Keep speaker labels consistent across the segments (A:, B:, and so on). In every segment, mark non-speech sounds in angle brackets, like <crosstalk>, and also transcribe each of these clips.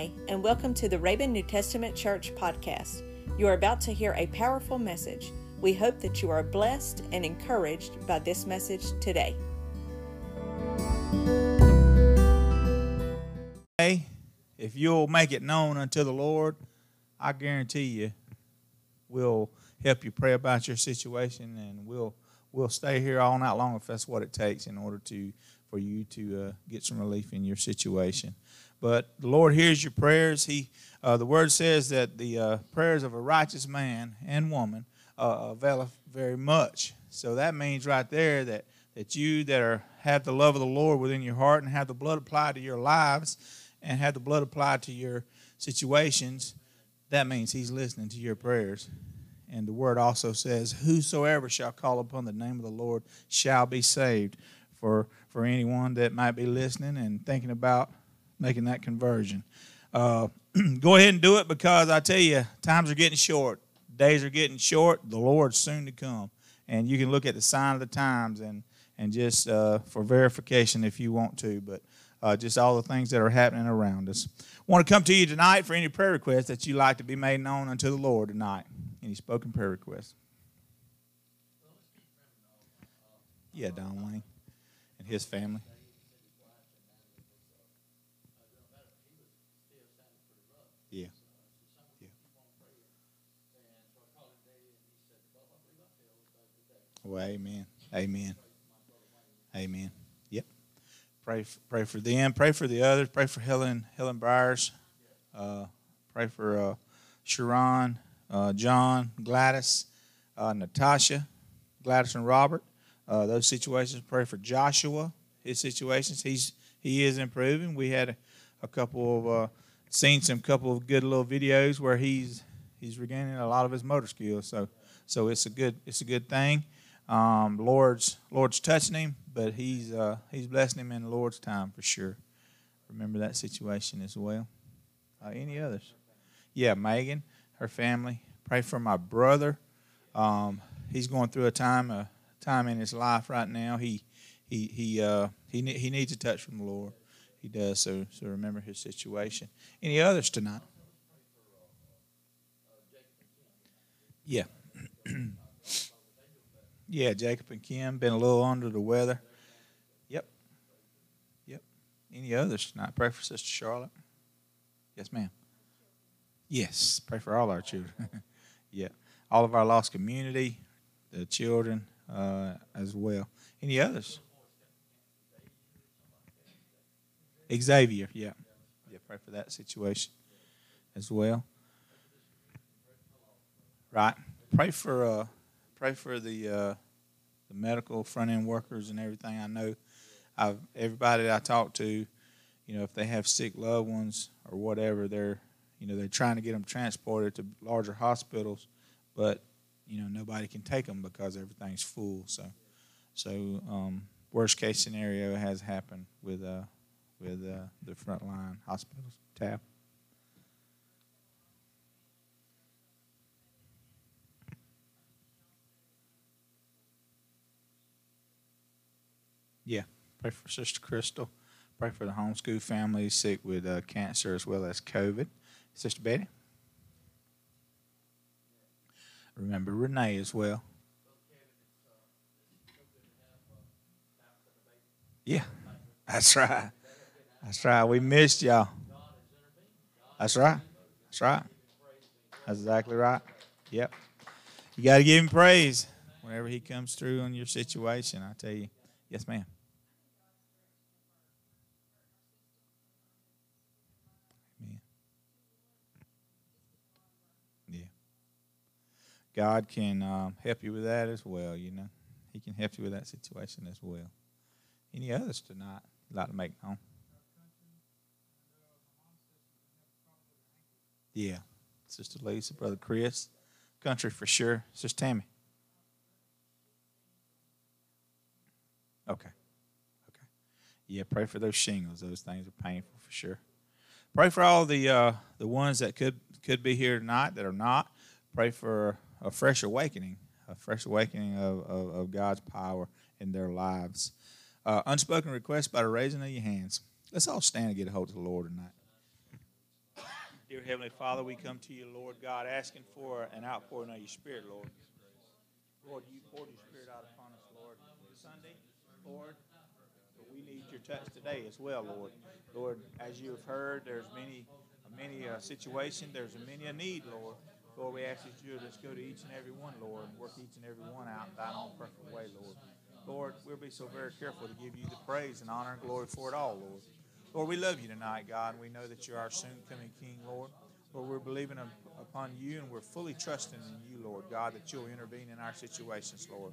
A: Hi, and welcome to the Raven New Testament Church podcast. You are about to hear a powerful message. We hope that you are blessed and encouraged by this message today.
B: Hey, if you'll make it known unto the Lord, I guarantee you we'll help you pray about your situation and we'll we'll stay here all night long if that's what it takes in order to for you to uh, get some relief in your situation. But the Lord hears your prayers. He, uh, the Word says that the uh, prayers of a righteous man and woman uh, availeth very much. So that means right there that that you that are have the love of the Lord within your heart and have the blood applied to your lives and have the blood applied to your situations, that means He's listening to your prayers. And the word also says, Whosoever shall call upon the name of the Lord shall be saved. For, for anyone that might be listening and thinking about making that conversion. Uh, <clears throat> go ahead and do it because I tell you, times are getting short. Days are getting short. The Lord's soon to come. And you can look at the sign of the times and, and just uh, for verification if you want to, but uh, just all the things that are happening around us. Want to come to you tonight for any prayer requests that you'd like to be made known unto the Lord tonight. Any spoken prayer requests? Yeah, Don Wayne and his family. Well, amen. Amen. Amen. Yep. Pray pray for them. Pray for the others. Pray for Helen Helen Briers. Uh, pray for uh, Sharon, uh, John, Gladys, uh, Natasha, Gladys and Robert. Uh, those situations. Pray for Joshua. His situations. He's he is improving. We had a, a couple of uh, seen some couple of good little videos where he's he's regaining a lot of his motor skills. So so it's a good it's a good thing. Um, Lord's Lord's touching him, but he's uh, he's blessing him in the Lord's time for sure. Remember that situation as well. Uh, any others? Yeah, Megan, her family. Pray for my brother. Um, he's going through a time a time in his life right now. He he he uh, he he needs a touch from the Lord. He does. So so remember his situation. Any others tonight? Yeah. <clears throat> yeah, Jacob and Kim been a little under the weather. Yep. Yep. Any others tonight? Pray for Sister Charlotte. Yes, ma'am. Yes. Pray for all our children. <laughs> yeah. All of our lost community, the children uh, as well. Any others? Xavier, yeah. Yeah, pray for that situation as well. Right. Pray for uh pray for the uh the medical front end workers and everything. I know I've everybody that I talk to, you know, if they have sick loved ones or whatever, they're you know, they're trying to get them transported to larger hospitals, but you know, nobody can take them because everything's full. So so um worst case scenario has happened with uh with uh, the frontline hospitals. Tab. Yeah, pray for Sister Crystal. Pray for the homeschool family sick with uh, cancer as well as COVID. Sister Betty. Remember Renee as well. Yeah, that's right. That's right. We missed y'all. That's right. That's right. That's exactly right. Yep. You got to give him praise whenever he comes through on your situation. I tell you. Yes, ma'am. God can um, help you with that as well. You know, He can help you with that situation as well. Any others tonight? You'd like to make known? Yeah. Sister Lisa, Brother Chris. Country for sure. Sister Tammy. Okay. Okay. Yeah, pray for those shingles. Those things are painful for sure. Pray for all the uh, the ones that could could be here tonight that are not. Pray for a fresh awakening, a fresh awakening of, of, of God's power in their lives. Uh, unspoken requests by the raising of your hands. Let's all stand and get a hold of the Lord tonight. Dear Heavenly Father, we come to you, Lord God, asking for an outpouring of your Spirit, Lord. Lord, you poured your Spirit out upon us, Lord. Sunday, Lord, we need your touch today as well, Lord. Lord, as you have heard, there's many, many uh, situations, there's many a need, Lord. Lord, we ask that you just go to each and every one, Lord, and work each and every one out in thine own perfect way, Lord. Lord, we'll be so very careful to give you the praise and honor and glory for it all, Lord. Lord, we love you tonight, God, and we know that you're our soon coming King, Lord. Lord, we're believing upon you and we're fully trusting in you, Lord God, that you'll intervene in our situations, Lord.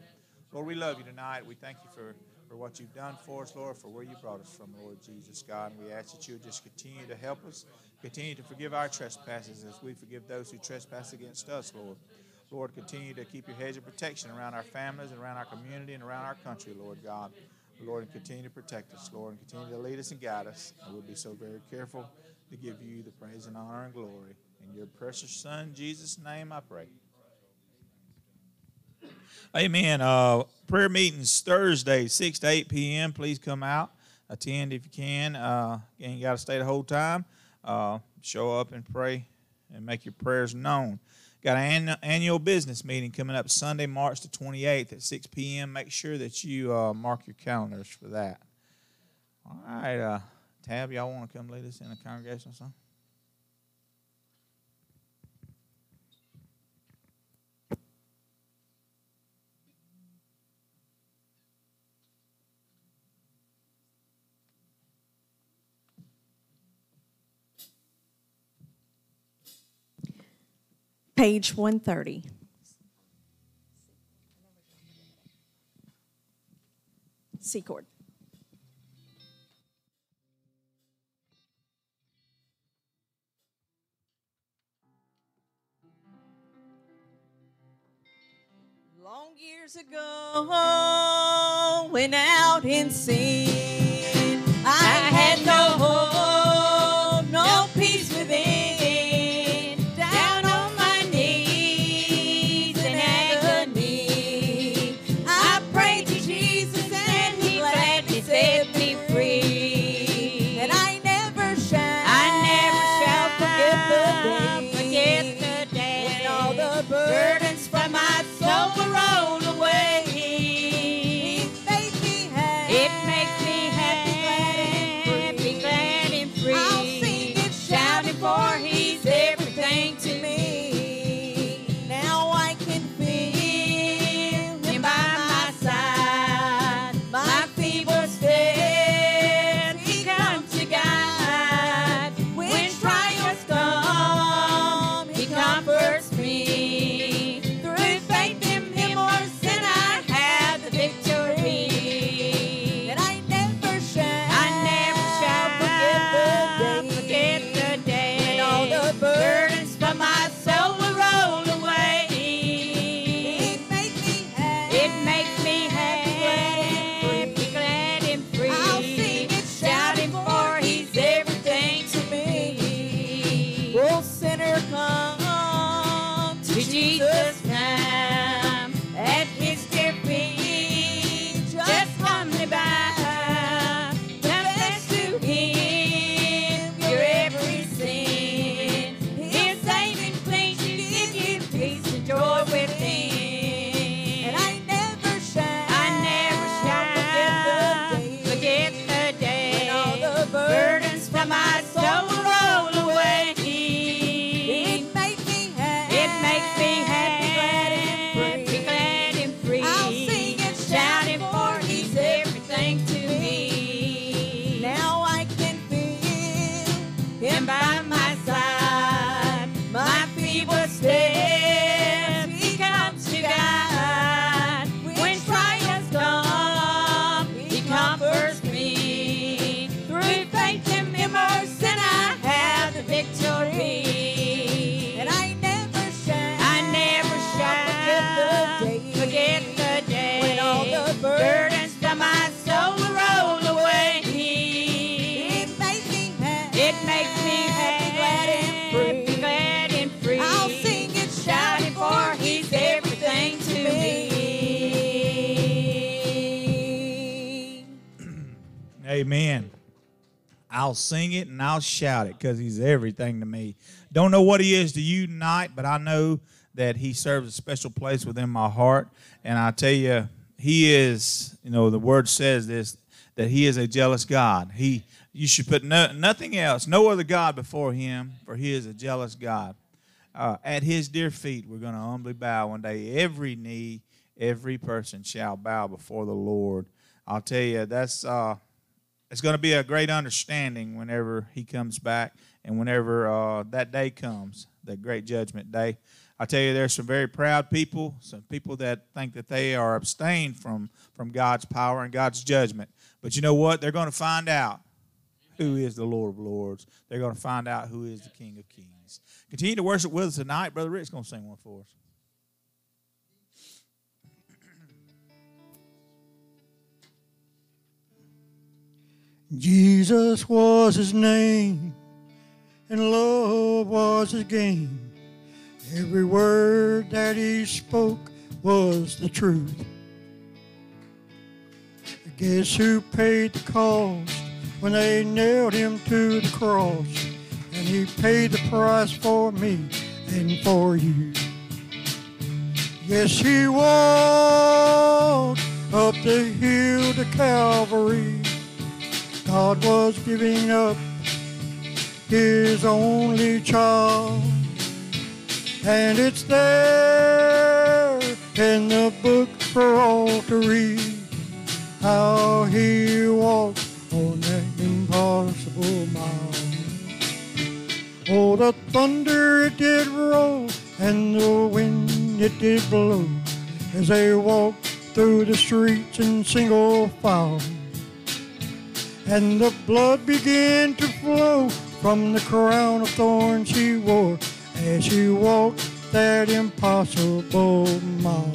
B: Lord, we love you tonight. We thank you for, for what you've done for us, Lord, for where you brought us from, Lord Jesus, God. And we ask that you just continue to help us, continue to forgive our trespasses as we forgive those who trespass against us, Lord. Lord, continue to keep your hedge of protection around our families and around our community and around our country, Lord God. Lord, and continue to protect us, Lord, and continue to lead us and guide us. And we'll be so very careful to give you the praise and honor and glory. In your precious Son, Jesus' name, I pray. Amen. Uh, prayer meetings Thursday, 6 to 8 p.m. Please come out, attend if you can. Uh, you got to stay the whole time. Uh, show up and pray and make your prayers known. Got an annual business meeting coming up Sunday, March the 28th at 6 p.m. Make sure that you uh, mark your calendars for that. All right, uh, Tab, y'all want to come lead us in a congregational song?
A: Page 130. C chord. Long years ago, went out in sin. I had no hope, I'll sing it and I'll
B: shout it because he's everything to me. Don't know what he is to you tonight, but I know that he serves a special place within my heart. And I tell you, he is, you know, the word says this that he is a jealous God. He you should put no, nothing else, no other God before him, for he is a jealous God. Uh, at his dear feet, we're going to humbly bow one day. Every knee, every person shall bow before the Lord. I'll tell you, that's uh, it's going to be a great understanding whenever he comes back and whenever uh, that day comes, that great judgment day. I tell you, there's some very proud people, some people that think that they are abstained from, from God's power and God's judgment. But you know what? They're going to find out who is the Lord of Lords. They're going to find out who is the King of Kings. Continue to worship with us tonight. Brother Rick's going to sing one for us.
C: Jesus was his name, and love was his game. Every word that he spoke was the truth. Guess who paid the cost when they nailed him to the cross? And he paid the price for me and for you. Yes, he walked up the hill to Calvary. God was giving up his only child. And it's there in the book for all to read how he walked on that impossible mile. Oh, the thunder it did roll and the wind it did blow as they walked through the streets in single file. And the blood began to flow from the crown of thorns she wore as she walked that impossible mile.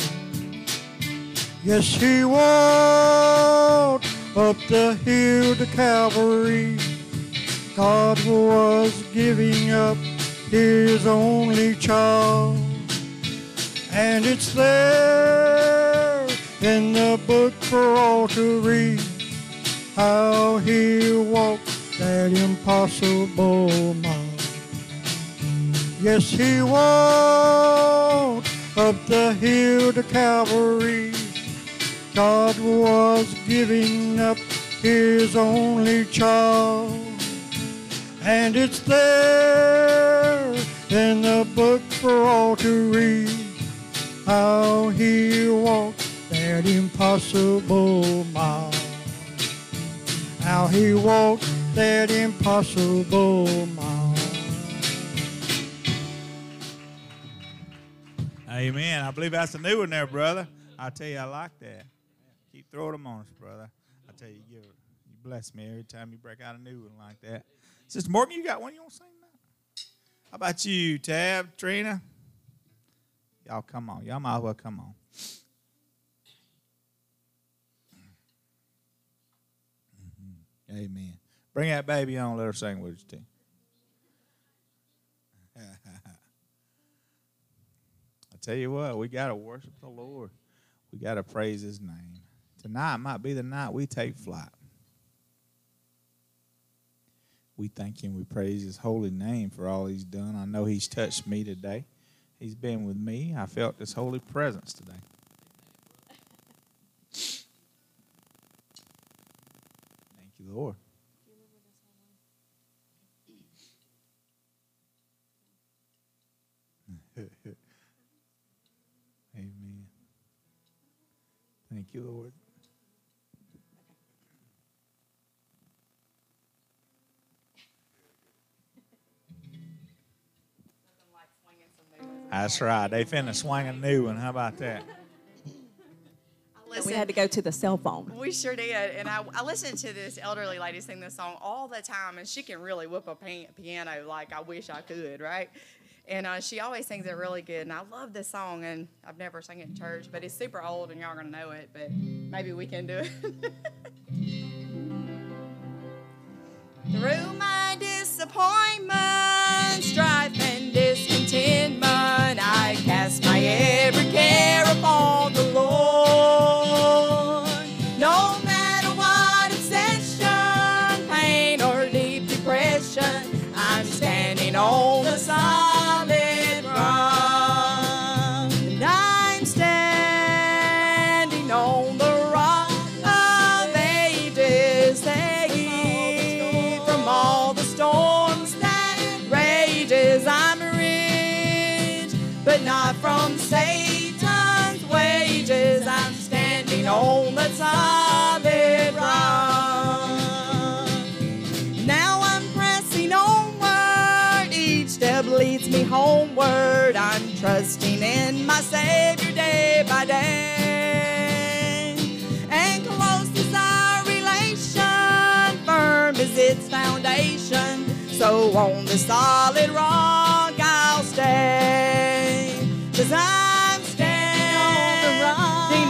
C: Yes, she walked up the hill to Calvary. God was giving up his only child. And it's there in the book for all to read how he walked that impossible mile. Yes, he walked up the hill to Calvary. God was giving up his only child. And it's there in the book for all to read how he walked that impossible mile. How he walked that impossible mile.
B: Amen. I believe that's a new one there, brother. I tell you, I like that. Keep throwing them on us, brother. I tell you, you, you bless me every time you break out a new one like that. Sister Morgan, you got one you want to sing now? How about you, Tab, Trina? Y'all come on. Y'all might as well come on. Amen. Bring that baby on. Let her sing with us, <laughs> too. I tell you what, we got to worship the Lord. We got to praise His name. Tonight might be the night we take flight. We thank Him. We praise His holy name for all He's done. I know He's touched me today. He's been with me. I felt His holy presence today. You, Lord. <laughs> Amen. Thank you, Lord. <laughs> That's right. They finna swing a new one. How about that?
A: We had to go to the cell phone.
D: We sure did, and I, I listened to this elderly lady sing this song all the time, and she can really whip a piano like I wish I could, right? And uh, she always sings it really good, and I love this song, and I've never sung it in church, but it's super old, and y'all gonna know it, but maybe we can do it. <laughs> Through my disappointment, strife,
E: by day. And close is our relation, firm is its foundation. So on the solid rock I'll stay. Cause I'm standing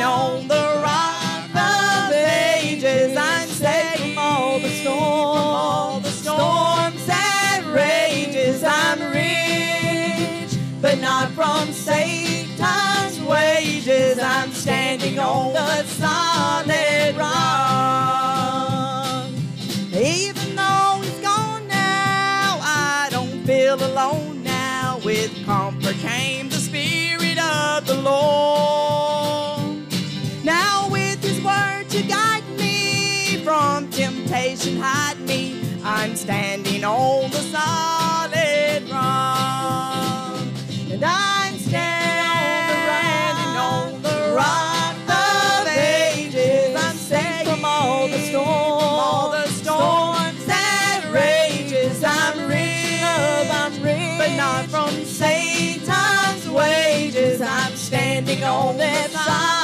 E: on the rock of ages. I'm safe from all Satan's wages. I'm standing on the solid rock. Even though he's gone now, I don't feel alone now. With comfort came the Spirit of the Lord. Now with his word to guide me from temptation, hide me. I'm standing on the solid rock. And I'm on that solid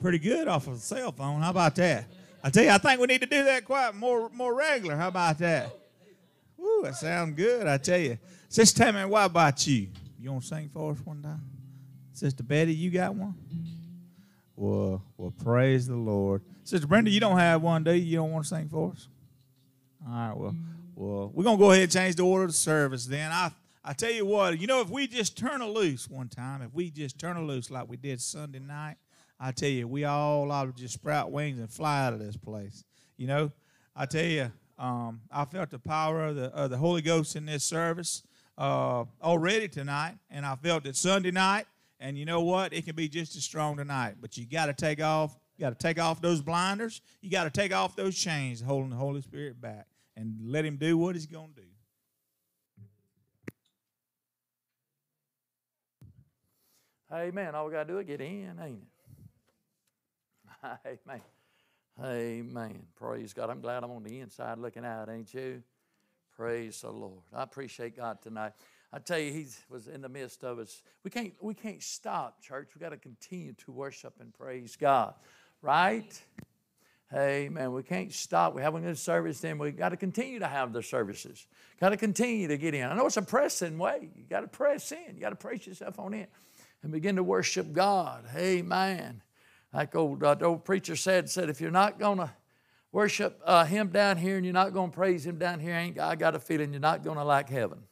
B: pretty good off of a cell phone. How about that? I tell you, I think we need to do that quite more more regular. How about that? Woo, that sounds good. I tell you. Sister Tammy, what about you? You want to sing for us one time? Sister Betty, you got one? Well, well, praise the Lord. Sister Brenda, you don't have one, do you? You don't want to sing for us? All right, well, well, we're gonna go ahead and change the order of the service. Then I, I tell you what, you know, if we just turn a loose one time, if we just turn a loose like we did Sunday night, I tell you, we all ought to just sprout wings and fly out of this place. You know, I tell you, um, I felt the power of the of the Holy Ghost in this service uh, already tonight, and I felt it Sunday night. And you know what? It can be just as strong tonight. But you got to take off. You got to take off those blinders. You got to take off those chains holding the Holy Spirit back and let Him do what He's going to do.
F: Amen. All we got to do is get in, ain't it? <laughs> Amen. Amen. Praise God. I'm glad I'm on the inside looking out, ain't you? Praise the Lord. I appreciate God tonight. I tell you, He was in the midst of us. We can't, we can't stop, church. we got to continue to worship and praise God, right? Amen. We can't stop. We got a service, then we got to continue to have the services. Got to continue to get in. I know it's a pressing way. You got to press in. You got to press yourself on in and begin to worship God. Amen. Like old, uh, the old preacher said, said if you're not to worship uh, Him down here and you're not to praise Him down here, ain't, I got a feeling you're not to like heaven.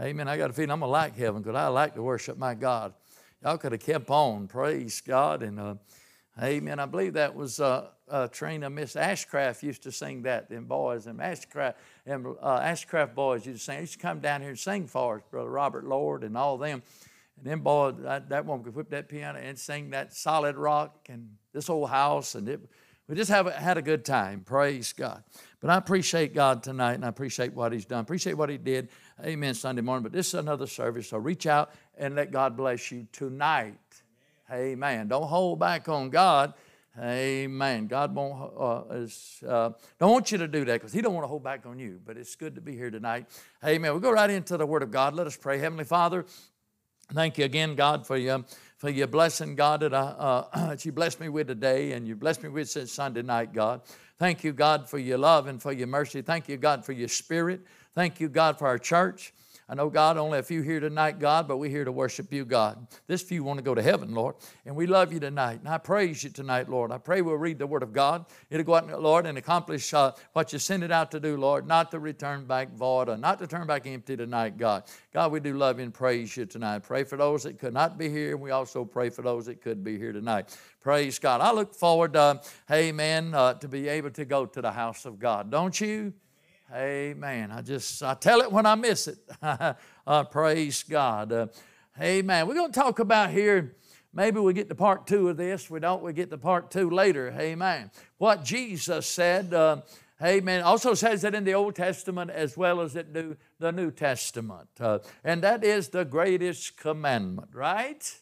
F: Amen. I got a feeling I'm to like heaven because I like to worship my God. Y'all could have kept on. Praise God. And uh, amen. I believe that was uh, uh, Trina, Miss Ashcraft used to sing that. Them boys, them Ashcraft, and uh, Ashcraft boys used to sing. They used to come down here and sing for us, Brother Robert Lord and all them. And then, boy, that, that one could whip that piano and sing that solid rock and this old house. And it, we just have, had a good time. Praise God. But I appreciate God tonight and I appreciate what He's done. Appreciate what He did. Amen. Sunday morning. But this is another service. So reach out and let God bless you tonight. Amen. Don't hold back on God. Amen. God won't, uh, is, uh, don't want you to do that because He don't want to hold back on you. But it's good to be here tonight. Amen. We'll go right into the Word of God. Let us pray. Heavenly Father, thank you again, God, for your, for your blessing, God, that, I, uh, <clears throat> that you blessed me with today and you blessed me with since Sunday night, God. Thank you, God, for your love and for your mercy. Thank you, God, for your spirit. Thank you, God, for our church. I know, God, only a few here tonight, God, but we're here to worship you, God. This few want to go to heaven, Lord. And we love you tonight. And I praise you tonight, Lord. I pray we'll read the Word of God. It'll go out, Lord, and accomplish uh, what you sent it out to do, Lord, not to return back void or not to turn back empty tonight, God. God, we do love and praise you tonight. Pray for those that could not be here, and we also pray for those that could be here tonight. Praise God. I look forward, uh, amen, uh, to be able to go to the house of God. Don't you? Amen. I just I tell it when I miss it. <laughs> uh, praise God. Uh, amen. We're going to talk about here. Maybe we get to part two of this. We don't. We get to part two later. Amen. What Jesus said. Uh, amen. Also says that in the Old Testament as well as it do the New Testament, uh, and that is the greatest commandment. Right.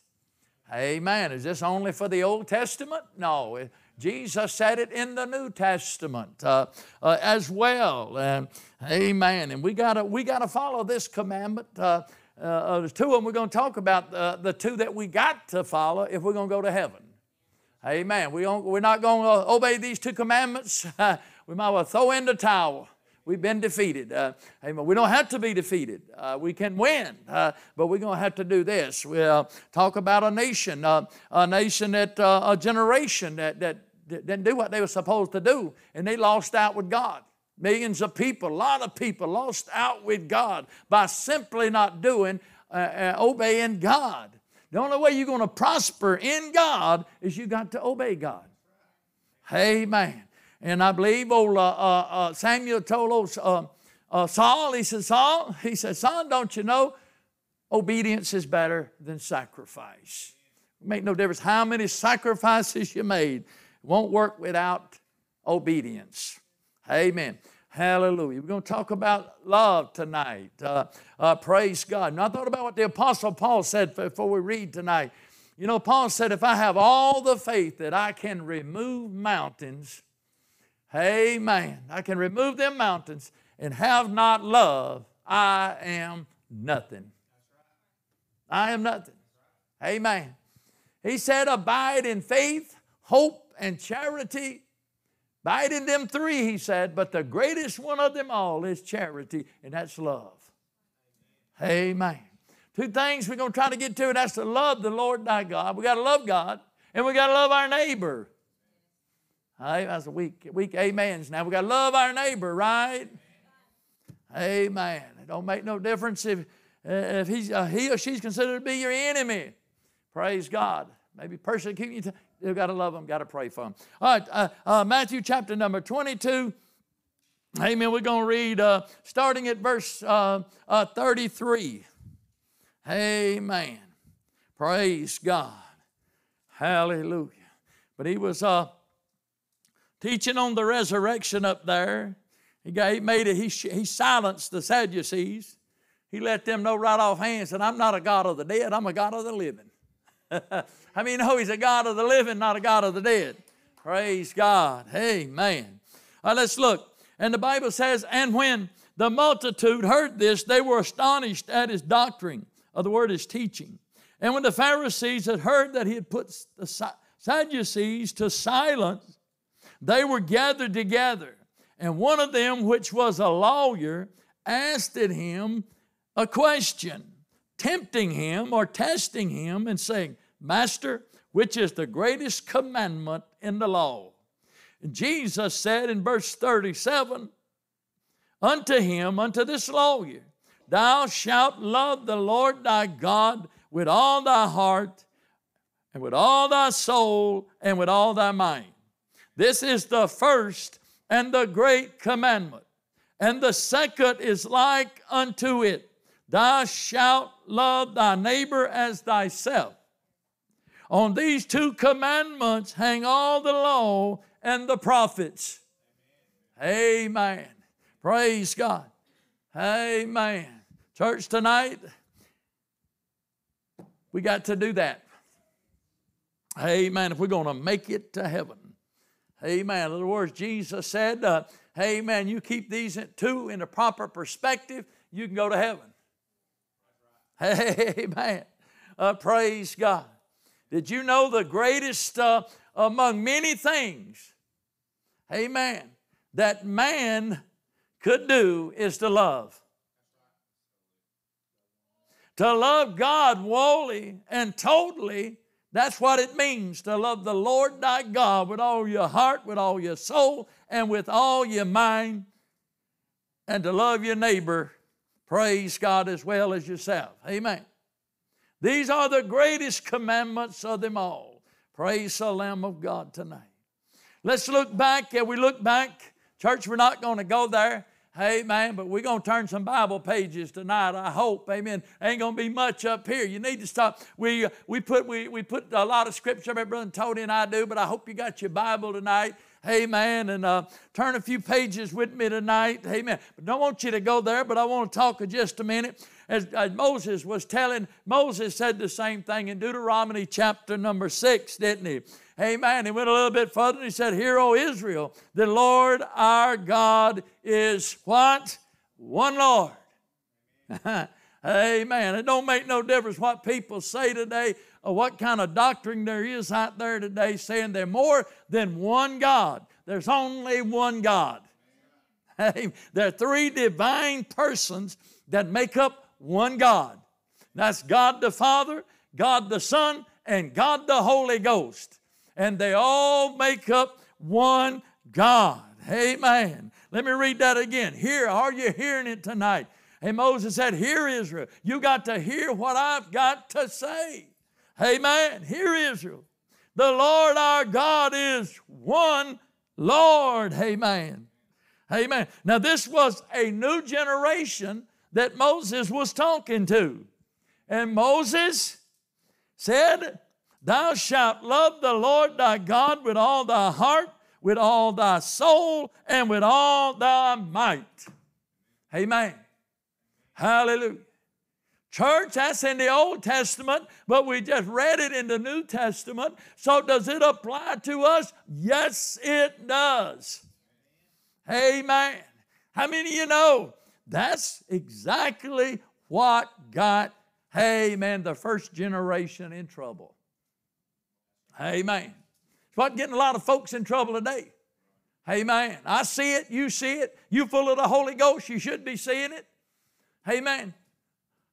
F: Amen. Is this only for the Old Testament? No. Jesus said it in the New Testament uh, uh, as well. And, amen. And we gotta we gotta follow this commandment. Uh, uh there's two of them we're going to talk about. Uh, the two that we got to follow if we're going to go to heaven. Amen. We we're not going to obey these two commandments. <laughs> we might well throw in the towel. We've been defeated. Uh, amen. We don't have to be defeated. Uh, we can win, uh, but we're going to have to do this. We'll talk about a nation, uh, a nation that, a generation that, that didn't do what they were supposed to do, and they lost out with God. Millions of people, a lot of people lost out with God by simply not doing, uh, uh, obeying God. The only way you're going to prosper in God is you got to obey God. Amen. And I believe old uh, uh, uh Samuel told old uh, Saul, he said, Saul, he said, son, don't you know obedience is better than sacrifice? make no difference how many sacrifices you made won't work without obedience. Amen. Hallelujah. We're going to talk about love tonight. Uh, uh, praise God. And I thought about what the Apostle Paul said before we read tonight. You know, Paul said, if I have all the faith that I can remove mountains, amen, I can remove them mountains and have not love, I am nothing. I am nothing. Amen. He said, abide in faith, hope, and charity. Abide in them three, he said, but the greatest one of them all is charity, and that's love. Amen. Two things we're going to try to get to, and that's to love the Lord thy God. We got to love God, and we got to love our neighbor. Hey, that's a weak, weak amens. Now we got to love our neighbor, right? Amen. It don't make no difference if if he's, uh, he or she's considered to be your enemy. Praise God. Maybe persecuting you. You've got to love them, got to pray for them. All right, uh, uh, Matthew chapter number 22. Amen. We're going to read uh, starting at verse uh, uh, 33. Amen. Praise God. Hallelujah. But he was uh, teaching on the resurrection up there. He, got, he made it, he, he silenced the Sadducees. He let them know right off hands that I'm not a God of the dead, I'm a God of the living. <laughs> I mean, know he's a God of the living, not a God of the dead? Praise God. Amen. Right, let's look. And the Bible says, And when the multitude heard this, they were astonished at his doctrine, or the word is teaching. And when the Pharisees had heard that he had put the Sadducees to silence, they were gathered together. And one of them, which was a lawyer, asked him a question, tempting him or testing him, and saying, Master, which is the greatest commandment in the law? Jesus said in verse 37 Unto him, unto this lawyer, Thou shalt love the Lord thy God with all thy heart, and with all thy soul, and with all thy mind. This is the first and the great commandment. And the second is like unto it Thou shalt love thy neighbor as thyself. On these two commandments hang all the law and the prophets. Amen. Praise God. Amen. Church, tonight, we got to do that. Amen. If we're going to make it to heaven. Amen. In other words, Jesus said, uh, Amen. You keep these two in a proper perspective, you can go to heaven. <laughs> Amen. Uh, praise God. Did you know the greatest uh, among many things, amen, that man could do is to love? To love God wholly and totally, that's what it means to love the Lord thy God with all your heart, with all your soul, and with all your mind, and to love your neighbor, praise God, as well as yourself. Amen. These are the greatest commandments of them all. Praise the Lamb of God tonight. Let's look back. And we look back, church, we're not going to go there. Amen. But we're going to turn some Bible pages tonight, I hope. Amen. Ain't going to be much up here. You need to stop. We, we, put, we, we put a lot of scripture, my brother Tony and I do, but I hope you got your Bible tonight. Amen. And uh, turn a few pages with me tonight. Amen. But don't want you to go there, but I want to talk just a minute as, as Moses was telling, Moses said the same thing in Deuteronomy chapter number six, didn't he? Amen. He went a little bit further and he said, Hear, O Israel, the Lord our God is what? One Lord. <laughs> Amen. It don't make no difference what people say today or what kind of doctrine there is out there today saying they're more than one God. There's only one God. <laughs> there are three divine persons that make up one God. That's God the Father, God the Son, and God the Holy Ghost. And they all make up one God. Amen. Let me read that again. Here, are you hearing it tonight? And Moses said, Hear Israel. You got to hear what I've got to say. Amen. Hear Israel. The Lord our God is one Lord. Amen. Amen. Now, this was a new generation that Moses was talking to. And Moses said, Thou shalt love the Lord thy God with all thy heart, with all thy soul, and with all thy might. Amen. Hallelujah. Church, that's in the Old Testament, but we just read it in the New Testament. So, does it apply to us? Yes, it does. Amen. How many of you know that's exactly what got, hey man, the first generation in trouble. Amen. It's what getting a lot of folks in trouble today. Amen. I see it, you see it. You full of the Holy Ghost, you should be seeing it. Amen.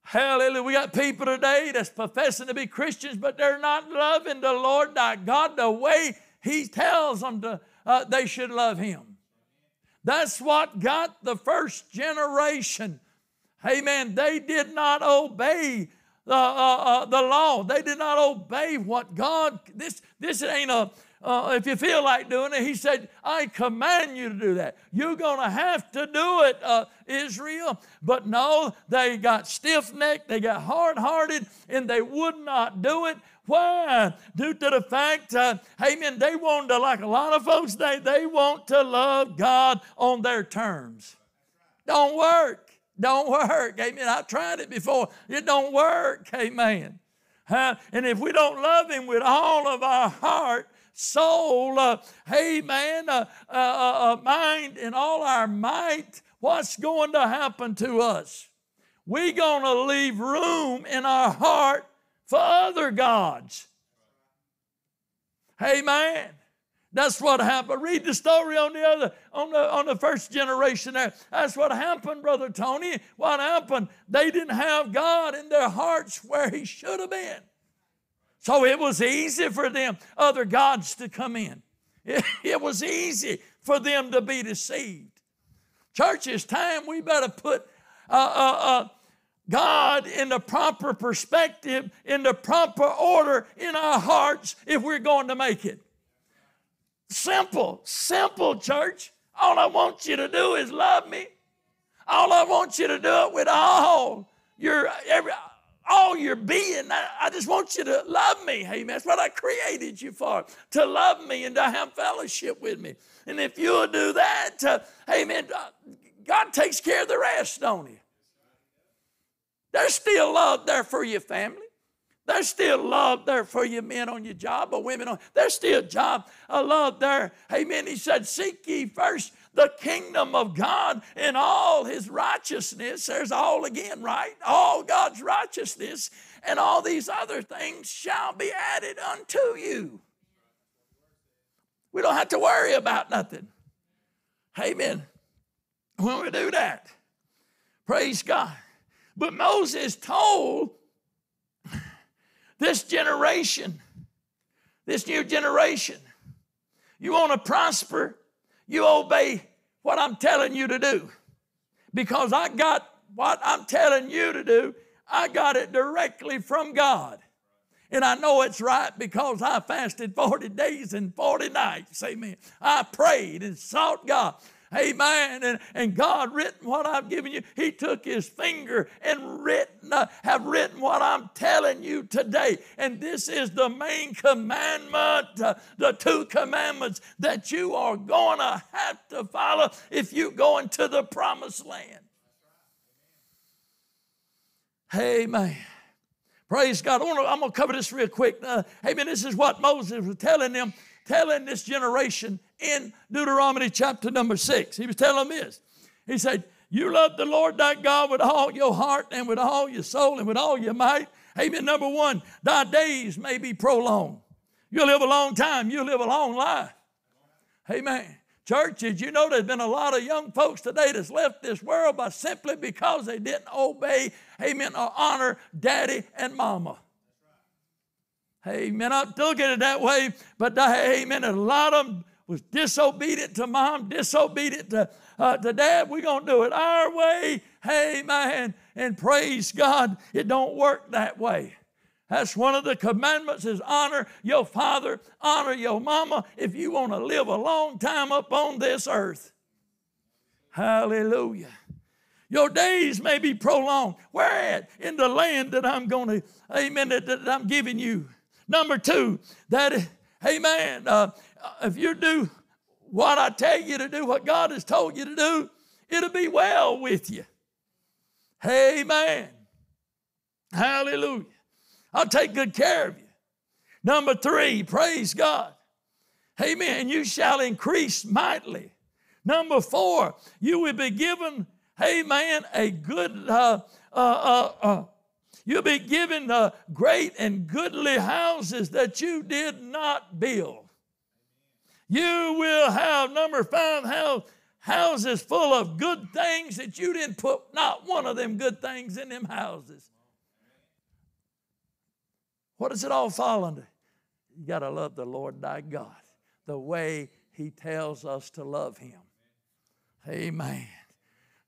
F: Hallelujah. We got people today that's professing to be Christians, but they're not loving the Lord thy God the way He tells them to, uh, they should love Him. That's what got the first generation. Amen. They did not obey the, uh, uh, the law. They did not obey what God, this, this ain't a, uh, if you feel like doing it, he said, I command you to do that. You're going to have to do it, uh, Israel. But no, they got stiff necked, they got hard hearted, and they would not do it. Why? Due to the fact, uh, amen, they want to, like a lot of folks, they, they want to love God on their terms. Don't work. Don't work. Amen. I've tried it before. It don't work. Amen. Uh, and if we don't love Him with all of our heart, soul, uh, amen, uh, uh, uh, uh mind, and all our might, what's going to happen to us? We're going to leave room in our heart for other gods. Amen. That's what happened. Read the story on the other, on the on the first generation there. That's what happened, Brother Tony. What happened? They didn't have God in their hearts where He should have been. So it was easy for them, other gods to come in. <laughs> It, it was easy for them to be deceived. Church, it's time we better put uh, uh, uh, God in the proper perspective, in the proper order in our hearts if we're going to make it. Simple, simple, church. All I want you to do is love me. All I want you to do it with all your every all your being. I, just want you to love me. Amen. That's what I created you for. To love me and to have fellowship with me. And if you'll do that, uh, amen, uh, God takes care of the rest, don't he? There's still love there for your family. There's still love there for you men on your job or women on. There's still job, a love there. Amen. He said, "Seek ye first the kingdom of God and all His righteousness." There's all again, right? All God's righteousness and all these other things shall be added unto you. We don't have to worry about nothing. Amen. When we do that, praise God. But Moses told this generation, this new generation, you want to prosper, you obey what I'm telling you to do. Because I got what I'm telling you to do, I got it directly from God. And I know it's right because I fasted 40 days and 40 nights. Amen. I prayed and sought God. Amen. And, and God written what I've given you. He took his finger and written, uh, have written what I'm telling you today. And this is the main commandment, uh, the two commandments that you are going to have to follow if you go into the promised land. Amen. Praise God. I am going to cover this real quick. Uh, amen. This is what Moses was telling them, telling this generation in Deuteronomy chapter number six. He was telling them this. He said, You love the Lord thy God with all your heart and with all your soul and with all your might. Amen. Number one, thy days may be prolonged. You'll live a long time. You'll live a long life. Amen. Churches, you know there's been a lot of young folks today that's left this world by simply because they didn't obey, amen, or honor daddy and mama? Amen. I'm looking at it that way, but amen. A lot of them was disobedient to mom, disobedient to, uh, to dad. We're going to do it our way. Hey, man. And praise God, it don't work that way. That's one of the commandments is honor your father, honor your mama if you want to live a long time up on this earth. Hallelujah. Your days may be prolonged. Where at? In the land that I'm going to, amen, that, that I'm giving you. Number two, that, amen, uh, if you do what I tell you to do, what God has told you to do, it'll be well with you. Amen. Hallelujah. I'll take good care of you. Number three, praise God. Amen. You shall increase mightily. Number four, you will be given, amen, a good, uh, uh, uh, uh you'll be given uh, great and goodly houses that you did not build. You will have, number five, house, houses full of good things that you didn't put not one of them good things in them houses. What does it all fall under? You got to love the Lord thy God the way he tells us to love him. Amen.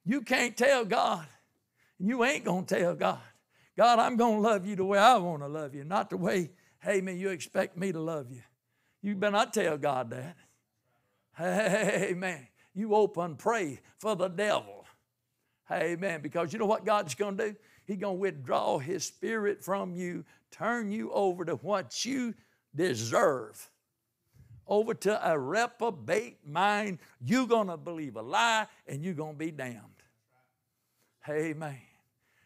F: You can't tell God, and you ain't going to tell God, God, I'm going to love you the way I want to love you, not the way, hey, man, you expect me to love you. You better not tell God that. Hey, Amen. You open pray for the devil. Amen. Because you know what God's going to do? He's going to withdraw His Spirit from you, turn you over to what you deserve, over to a reprobate mind. You're going to believe a lie and you're going to be damned. Amen.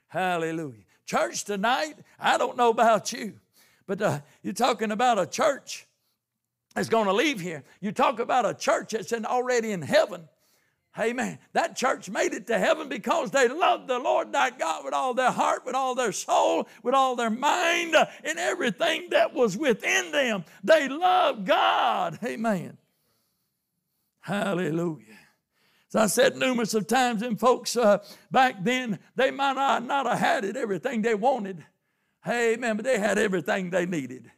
F: Hallelujah. Church tonight, I don't know about you, but uh, you're talking about a church that's going to leave here. You talk about a church that's in, already in heaven. Amen. That church made it to heaven because they loved the Lord thy God with all their heart, with all their soul, with all their mind, and everything that was within them. They loved God. Amen. Hallelujah. As I said numerous of times, them folks uh, back then, they might not, not have had it everything they wanted. Amen. But they had everything they needed.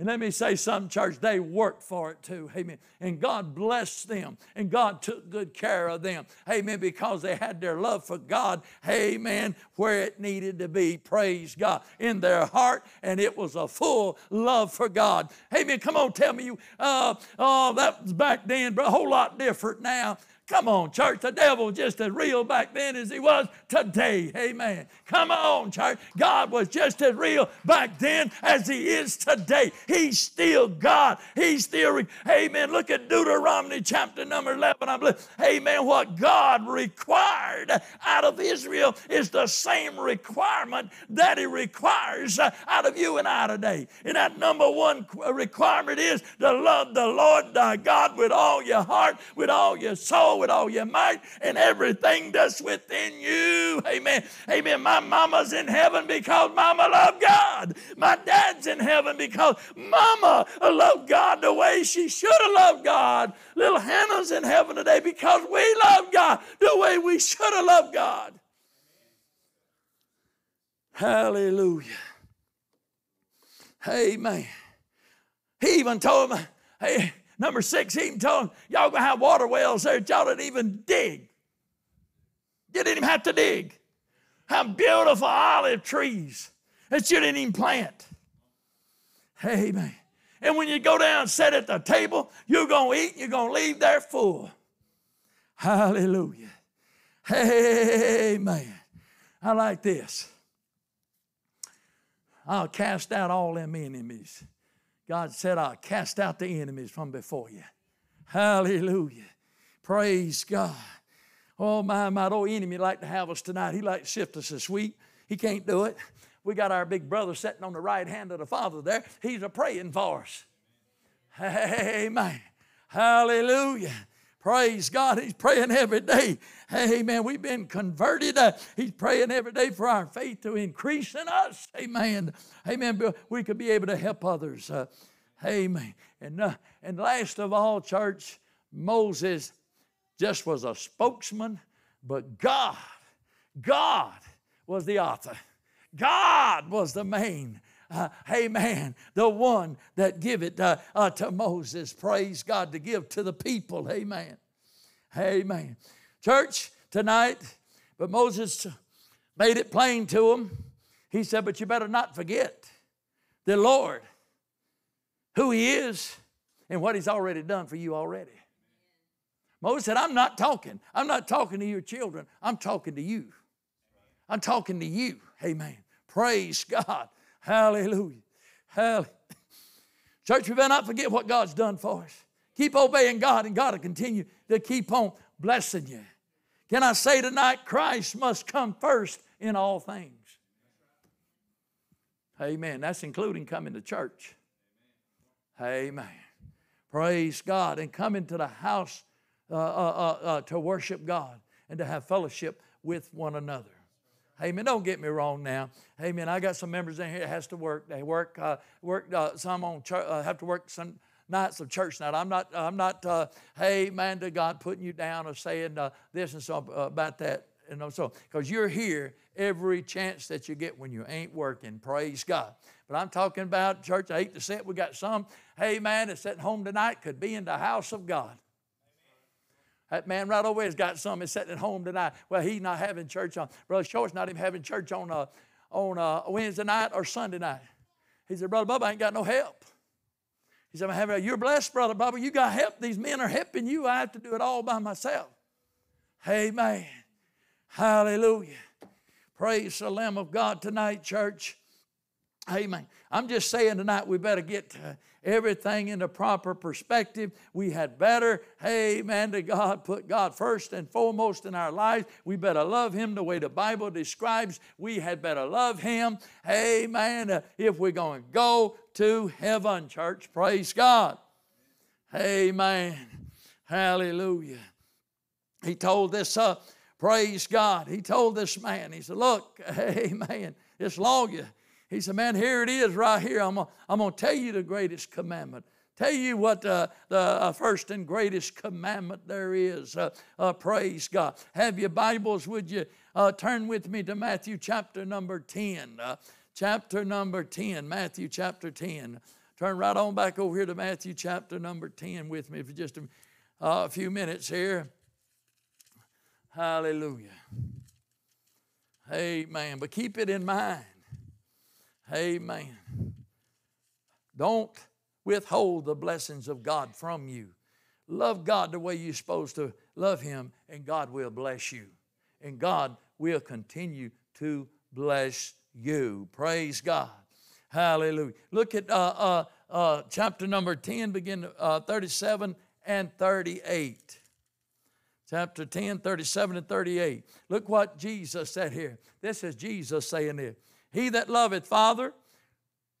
F: And let me say something, church, they worked for it too. Amen. And God blessed them and God took good care of them. Amen. Because they had their love for God. Amen. Where it needed to be. Praise God. In their heart. And it was a full love for God. Amen. Come on, tell me you, uh, oh, that was back then, but a whole lot different now. Come on, church. The devil just as real back then as he was today. Amen. Come on, church. God was just as real back then as he is today. He's still God. He's still, amen. Look at Deuteronomy chapter number 11. I believe, amen. What God required out of Israel is the same requirement that he requires uh, out of you and I today. And that number one requirement is to love the Lord thy God with all your heart, with all your soul, with all your might and everything that's within you. Amen. Amen. My mama's in heaven because mama loved God. My dad's in heaven because mama loved God the way she should have loved God. Little Hannah's in heaven today because we love God the way we should have loved God. Hallelujah. Amen. He even told them, hey, number six, he even told them, y'all gonna have water wells there y'all didn't even dig. You didn't even have to dig. Have beautiful olive trees that you didn't even plant. Amen. And when you go down and sit at the table, you're going to eat, you're going to leave there full. Hallelujah. Amen. I like this. I'll cast out all them enemies. God said, I'll cast out the enemies from before you. Hallelujah. Praise God. Oh, my, my old enemy like to have us tonight. He like to shift us this week. He can't do it. We got our big brother sitting on the right hand of the Father there. He's a praying for us. Amen. Hallelujah. Praise God. He's praying every day. Amen. We've been converted. Uh, he's praying every day for our faith to increase in us. Amen. Amen. We could be able to help others. Uh, amen. And, uh, and last of all, church, Moses just was a spokesman, but God, God was the author. God was the main. Uh, amen. The one that give it uh, uh, to Moses. Praise God to give to the people. Amen. Amen. Church, tonight, but Moses made it plain to them. He said, But you better not forget the Lord, who He is, and what He's already done for you already. Moses said, I'm not talking. I'm not talking to your children. I'm talking to you. I'm talking to you. Amen. Praise God. Hallelujah. Hallelujah. Church, we better not forget what God's done for us. Keep obeying God, and God will continue to keep on blessing you. Can I say tonight, Christ must come first in all things? Amen. That's including coming to church. Amen. Praise God. And coming to the house uh, uh, uh, uh to worship God and to have fellowship with one another. Amen. Don't get me wrong now. Amen. I got some members in here that has to work. They work, uh, work uh, some on church, uh, have to work some nights of church night. I'm not, I'm not, uh, hey man, to God putting you down or saying uh, this and so uh, about that. Know, so because you're here every chance that you get when you ain't working. Praise God. But I'm talking about church. I hate to say it. We got some, hey man, that's at home tonight could be in the house of God. That man right over here's got some is sitting at home tonight. Well, he's not having church on. Brother Short's not even having church on a, uh, on a Wednesday night or Sunday night. He said, Brother Bubba, I ain't got no help. He said, I'm having, You're blessed, Brother Bubba. You got help. These men are helping you. I have to do it all by myself. Amen. Hallelujah. Praise the Lamb of God tonight, church. Amen. I'm just saying tonight we better get uh, everything in the proper perspective. We had better, hey, man, to God, put God first and foremost in our lives. We better love Him the way the Bible describes. We had better love Him, hey, man, if we're going to go to heaven, church. Praise God. Amen. Hallelujah. He told this, uh, praise God. He told this man, he said, Look, <laughs> amen, this lawyer he said, Man, here it is right here. I'm going to tell you the greatest commandment. Tell you what uh, the uh, first and greatest commandment there is. Uh, uh praise God. Have your Bibles, would you uh, turn with me to Matthew chapter number 10? Uh, chapter number 10, Matthew chapter 10. Turn right on back over here to Matthew chapter number 10 with me for just a, a few minutes here. Hallelujah. Amen. But keep it in mind Amen. Don't withhold the blessings of God from you. Love God the way you're supposed to love Him, and God will bless you. And God will continue to bless you. Praise God. Hallelujah. Look at uh, uh, uh, chapter number 10, begin uh, 37 and 38. Chapter 10, 37 and 38. Look what Jesus said here. This is Jesus saying it. He that loveth father,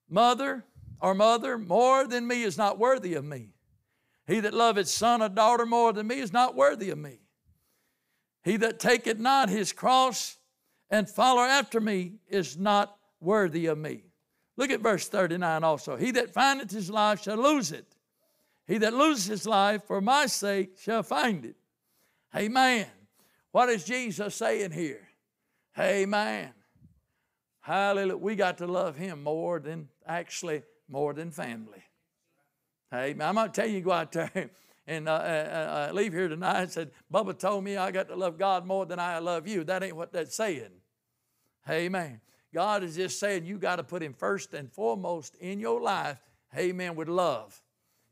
F: mother, or mother more than me is not worthy of me. He that loveth son or daughter more than me is not worthy of me. He that taketh not his cross and follow after me is not worthy of me. Look at verse 39 also. He that findeth his life shall lose it. He that loses his life for my sake shall find it. Amen. What is Jesus saying here? Amen. Hallelujah. We got to love him more than actually more than family. Hey, I'm going to tell you, go out there <laughs> and uh, uh, uh, leave here tonight and said, Bubba told me I got to love God more than I love you. That ain't what that's saying. Amen. God is just saying you got to put Him first and foremost in your life. Amen. With love.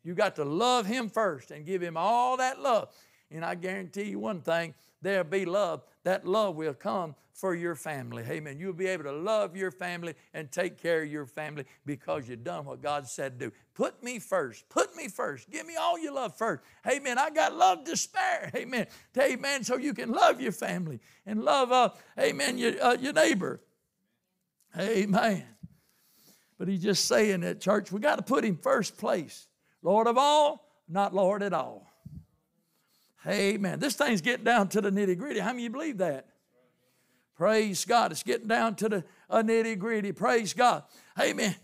F: You got to love Him first and give Him all that love. And I guarantee you one thing there'll be love. That love will come for your family. Amen. You'll be able to love your family and take care of your family because you've done what God said to do. Put me first. Put me first. Give me all your love first. Amen. I got love to spare. <laughs> Amen. Amen. So you can love your family and love, uh, amen, your, uh, your neighbor. Amen. But he's just saying that, church, we got to put him first place. Lord of all, not Lord at all. Amen. This thing's getting down to the nitty gritty. How many believe that? Praise God. It's getting down to the nitty gritty. Praise God. Amen.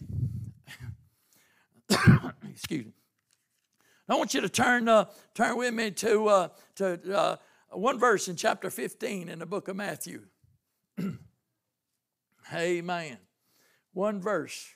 F: <coughs> Excuse me. I want you to turn, uh, turn with me to, uh, to uh, one verse in chapter 15 in the book of Matthew. <coughs> Amen. One verse.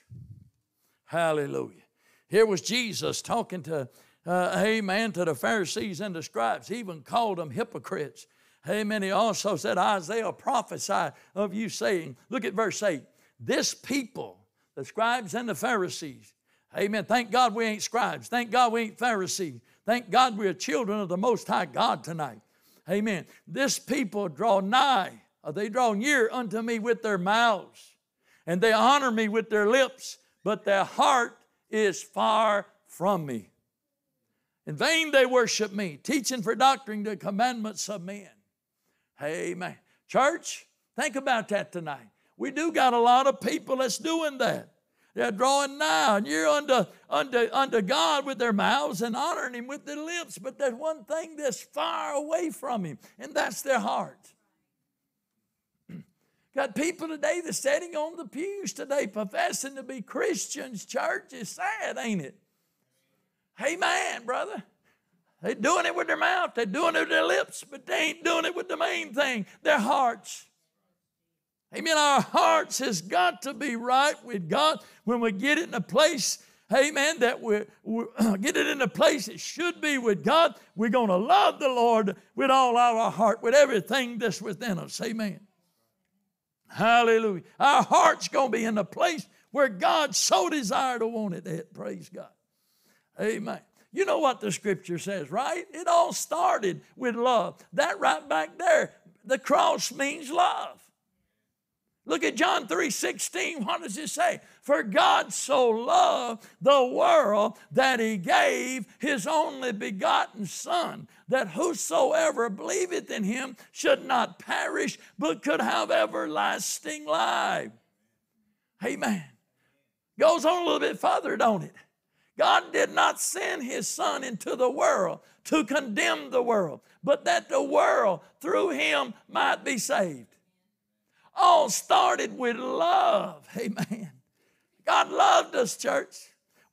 F: Hallelujah. Here was Jesus talking to, uh, amen, to the Pharisees and the scribes. He even called them hypocrites. Amen. He also said, Isaiah prophesied of you, saying, look at verse 8, this people, the scribes and the Pharisees, amen. Thank God we ain't scribes. Thank God we ain't Pharisees. Thank God we are children of the Most High God tonight. Amen. This people draw nigh, or they draw near unto me with their mouths, and they honor me with their lips, but their heart is far from me. In vain they worship me, teaching for doctrine the commandments of men. Amen. Church, think about that tonight. We do got a lot of people that's doing that. They're drawing nigh, and you're unto, unto, unto God with their mouths and honoring Him with their lips. But there's one thing that's far away from Him, and that's their heart. <clears throat> Got people today that's sitting on the pews today professing to be Christians. Church is sad, ain't it? Amen, brother. They're doing it with their mouth, they're doing it with their lips, but they ain't doing it with the main thing their hearts. Amen. Our hearts has got to be right with God when we get it in a place, amen, that we <clears throat> get it in a place it should be with God. We're going to love the Lord with all our heart, with everything that's within us. Amen. Hallelujah. Our heart's going to be in the place where God so desired to want it at. Praise God. Amen. You know what the scripture says, right? It all started with love. That right back there, the cross means love. Look at John 3 16. What does it say? For God so loved the world that he gave his only begotten Son, that whosoever believeth in him should not perish, but could have everlasting life. Amen. Goes on a little bit further, don't it? God did not send his son into the world to condemn the world, but that the world through him might be saved. All started with love. <laughs> Amen. God loved us, church.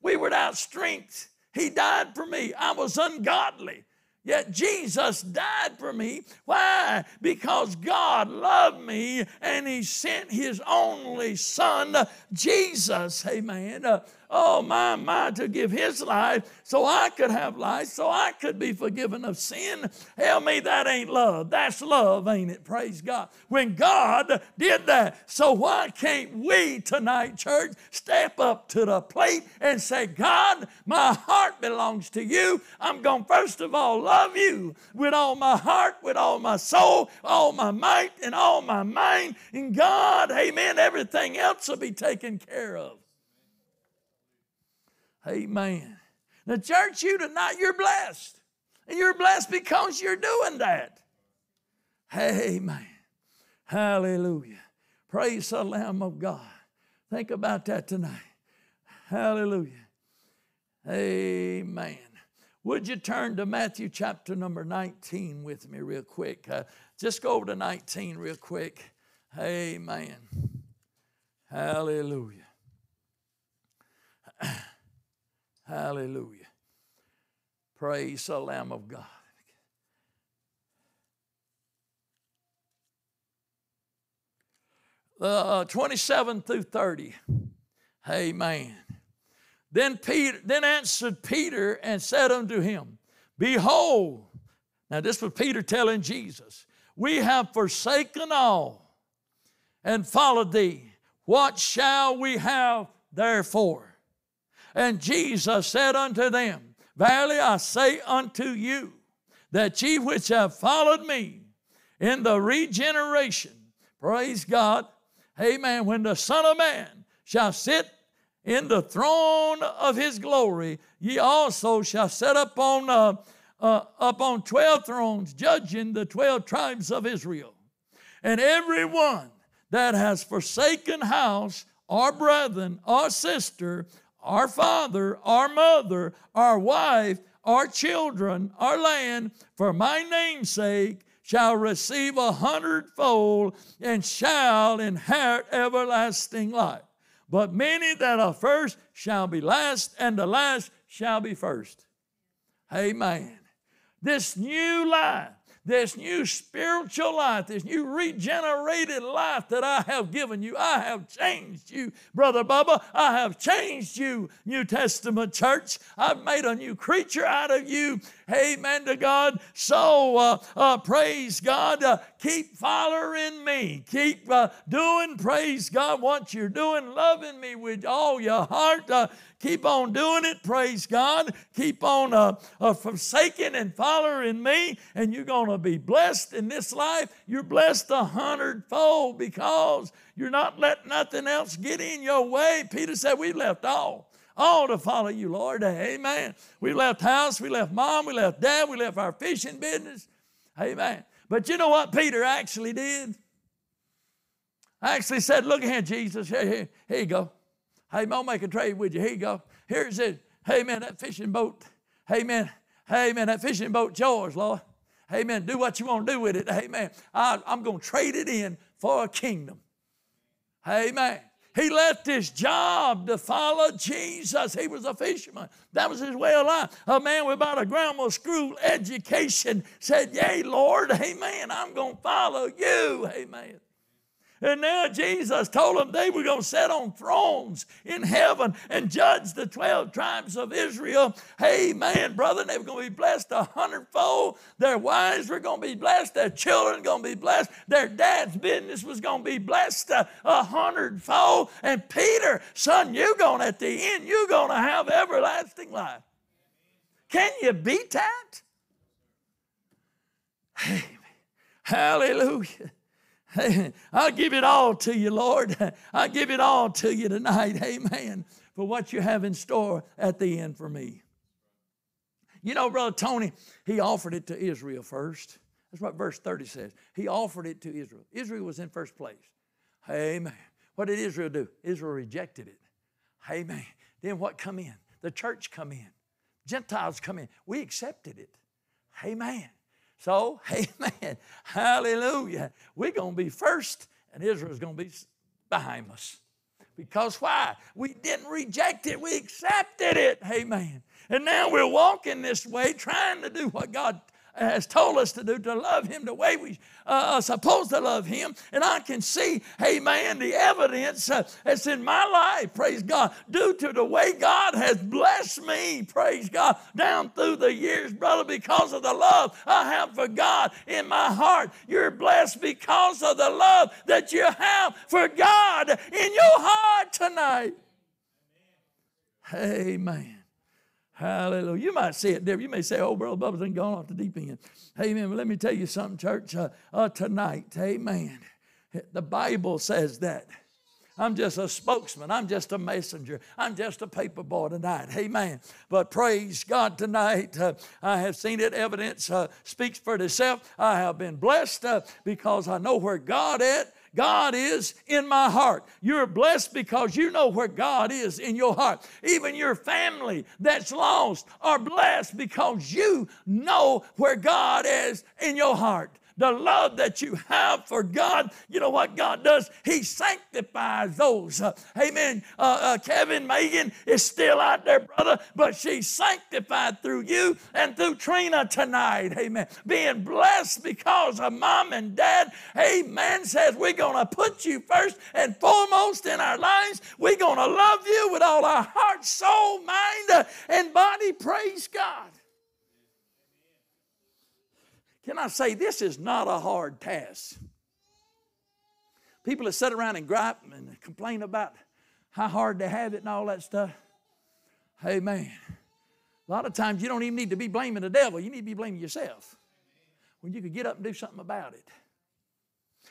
F: We were without strength. He died for me. I was ungodly. Yet Jesus died for me. Why? Because God loved me and He sent His only Son, Jesus. Amen. Uh, oh my, my, to give his life so I could have life, so I could be forgiven of sin. Tell me that ain't love. That's love, ain't it? Praise God. When God did that. So why can't we tonight, church, step up to the plate and say, God, my heart belongs to you. I'm going to first of all love you with all my heart, with all my soul, all my might, and all my mind. And God, amen, everything else will be taken care of. Amen. The church, you tonight, you're blessed. And you're blessed because you're doing that. Amen. Hallelujah. Praise the Lamb of God. Think about that tonight. Hallelujah. Amen. Would you turn to Matthew chapter number 19 with me, real quick? Uh, just go over to 19 real quick. Amen. Hallelujah. <clears throat> Hallelujah. Praise the Lamb of God. Uh, 27 through 30. Amen. Then Peter, then answered Peter and said unto him, Behold, now this was Peter telling Jesus, we have forsaken all and followed thee. What shall we have therefore? And Jesus said unto them, Verily I say unto you, that ye which have followed me in the regeneration, praise God, amen, when the Son of Man shall sit in the throne of his glory, ye also shall sit upon, uh, uh, upon 12 thrones, judging the 12 tribes of Israel. And every one that has forsaken house, or brethren, or sister, our father, our mother, our wife, our children, our land, for my name's sake, shall receive a hundredfold and shall inherit everlasting life. But many that are first shall be last, and the last shall be first. Amen. This new life this new spiritual life, this new regenerated life that I have given you. I have changed you, Brother Bubba. I have changed you, New Testament church. I've made a new creature out of you. Amen to God. So uh, uh, praise God. Uh, keep following me. Keep uh, doing, praise God, what you're doing, loving me with all your heart. Uh, Keep on doing it. Praise God. Keep on uh, forsaking and following me, and you're going to be blessed in this life. You're blessed a hundredfold because you're not letting nothing else get in your way. Peter said, We left all all to follow you, Lord. Amen. We left house, we left mom, we left dad, we left our fishing business. Amen. But you know what Peter actually did? I actually said, Look here, Jesus. Here, here, here you go. Hey, I'll make a trade with you. Here you go. Here's it. Hey, man, that fishing boat. Hey, man. Hey, man, that fishing boat's yours, Lord. Hey, man, do what you want to do with it. Hey, man, I, I'm going to trade it in for a kingdom. Amen. He left his job to follow Jesus. He was a fisherman. That was his way of life. A man without a grammar school education said, Yea, Lord, amen, I'm going to follow you. Amen. And now Jesus told them they were going to sit on thrones in heaven and judge the 12 tribes of Israel. Hey, man, brother, they were going to be blessed a hundredfold. Their wives were going to be blessed. Their children going to be blessed. Their dad's business was going to be blessed a, hundredfold. And Peter, son, you're going at the end, you're going to have everlasting life. Can you beat that? Hey, hallelujah. <laughs> I'll give it all to you, Lord. <laughs> I'll give it all to you tonight. <laughs> Amen. For what you have in store at the end for me. You know, Brother Tony, he offered it to Israel first. That's what verse 30 says. He offered it to Israel. Israel was in first place. Amen. What did Israel do? Israel rejected it. Amen. Then what come in? The church come in. Gentiles come in. We accepted it. Amen. So, <laughs> amen. Hallelujah. We're going to be first, and Israel's going to be behind us. Because why? We didn't reject it, we accepted it. Amen. And now we're walking this way, trying to do what God has told us to do, to love Him the way we uh, are supposed to love Him. And I can see, hey man, the evidence uh, that's in my life, praise God, due to the way God has blessed me, praise God, down through the years, brother, because of the love I have for God in my heart. You're blessed because of the love that you have for God in your heart tonight. Amen. Hallelujah. You might say it different. You may say, oh, Brother Bubba's been gone off the deep end. Amen. But let me tell you something, church. Uh, uh, tonight, amen. The Bible says that. I'm just a spokesman. I'm just a messenger. I'm just a paper boy tonight. Amen. But praise God tonight. Uh, I have seen it. Evidence uh, speaks for itself. I have been blessed uh, because I know where God is. God is in my heart. You're blessed because you know where God is in your heart. Even your family that's lost are blessed because you know where God is in your heart. The love that you have for God, you know what God does? He sanctifies those. Uh, amen. Uh, uh, Kevin Megan is still out there, brother, but she's sanctified through you and through Trina tonight. Amen. Being blessed because of mom and dad. Amen. Says we're going to put you first and foremost in our lives. We're going to love you with all our heart, soul, mind, uh, and body. Praise God. Can I say this is not a hard task? People that sit around and gripe and complain about how hard they have it and all that stuff. Hey, man, a lot of times you don't even need to be blaming the devil, you need to be blaming yourself. When you could get up and do something about it.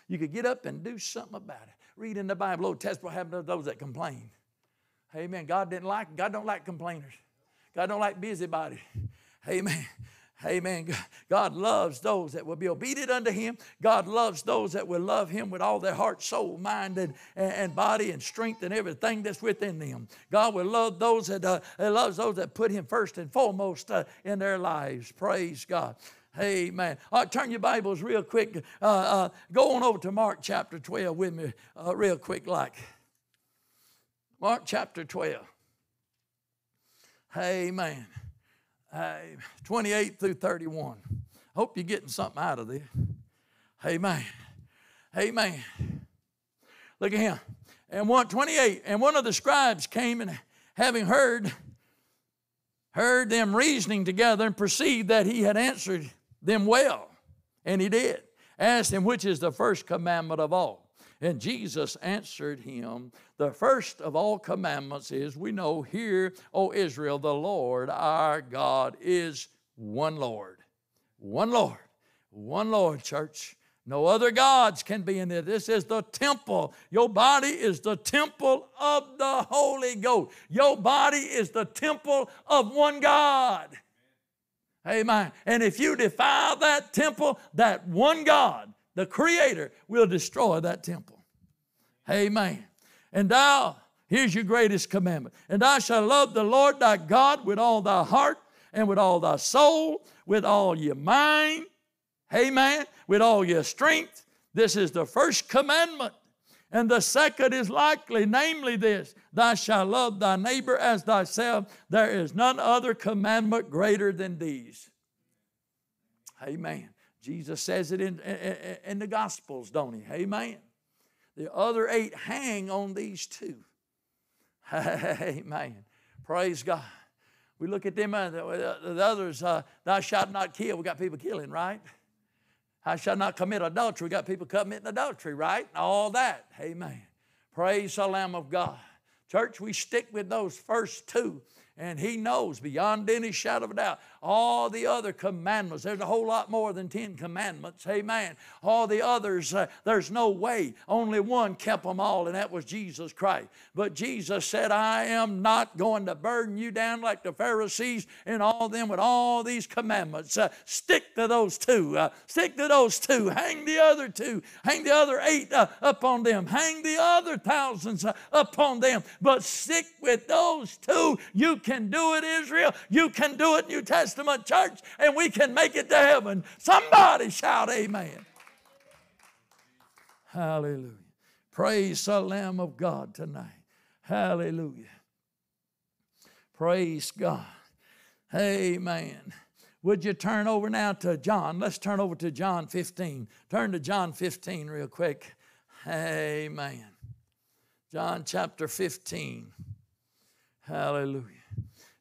F: You could get up and do something about it. Read in the Bible, Old Testament, what happened to those that complain. Amen. God didn't like, God don't like complainers. God don't like busybodies. Amen. Amen. God loves those that will be obedient unto Him. God loves those that will love Him with all their heart, soul, mind, and, and body, and strength, and everything that's within them. God will love those that uh, loves those that put Him first and foremost uh, in their lives. Praise God. Amen. All right, turn your Bibles real quick. Uh, uh, go on over to Mark chapter 12 with me, uh, real quick, like. Mark chapter 12. Amen. 28 through 31. Hope you're getting something out of this. Amen. Amen. Look at him. And 128, and one of the scribes came and having heard, heard them reasoning together and perceived that he had answered them well. And he did. Asked him, which is the first commandment of all? And Jesus answered him, The first of all commandments is we know, Hear, O Israel, the Lord our God is one Lord. One Lord. One Lord, church. No other gods can be in there. This is the temple. Your body is the temple of the Holy Ghost. Your body is the temple of one God. Amen. And if you defile that temple, that one God, the Creator will destroy that temple. Amen. And thou, here's your greatest commandment. And thou shalt love the Lord thy God with all thy heart and with all thy soul, with all your mind. Amen. With all your strength. This is the first commandment. And the second is likely, namely this Thou shalt love thy neighbor as thyself. There is none other commandment greater than these. Amen. Jesus says it in, in, in the Gospels, don't he? Amen. The other eight hang on these two. <laughs> Amen. Praise God. We look at them, uh, the, the, others, uh, thou shalt not kill. We got people killing, right? I shall not commit adultery. We got people committing adultery, right? All that. Amen. Praise the Lamb of God. Church, we stick with those first two and he knows beyond any shadow of a doubt all the other commandments. There's a whole lot more than 10 commandments. Amen. All the others, uh, there's no way. Only one kept them all, and that was Jesus Christ. But Jesus said, I am not going to burden you down like the Pharisees and all them with all these commandments. Uh, stick to those two. Uh, stick to those two. Hang the other two. Hang the other eight uh, upon them. Hang the other thousands uh, upon them. But stick with those two. You can do it, Israel. You can do it, New Testament church, and we can make it to heaven. Somebody shout, Amen. Hallelujah. Praise the Lamb of God tonight. Hallelujah. Praise God. Amen. Would you turn over now to John? Let's turn over to John 15. Turn to John 15 real quick. Amen. John chapter 15. Hallelujah.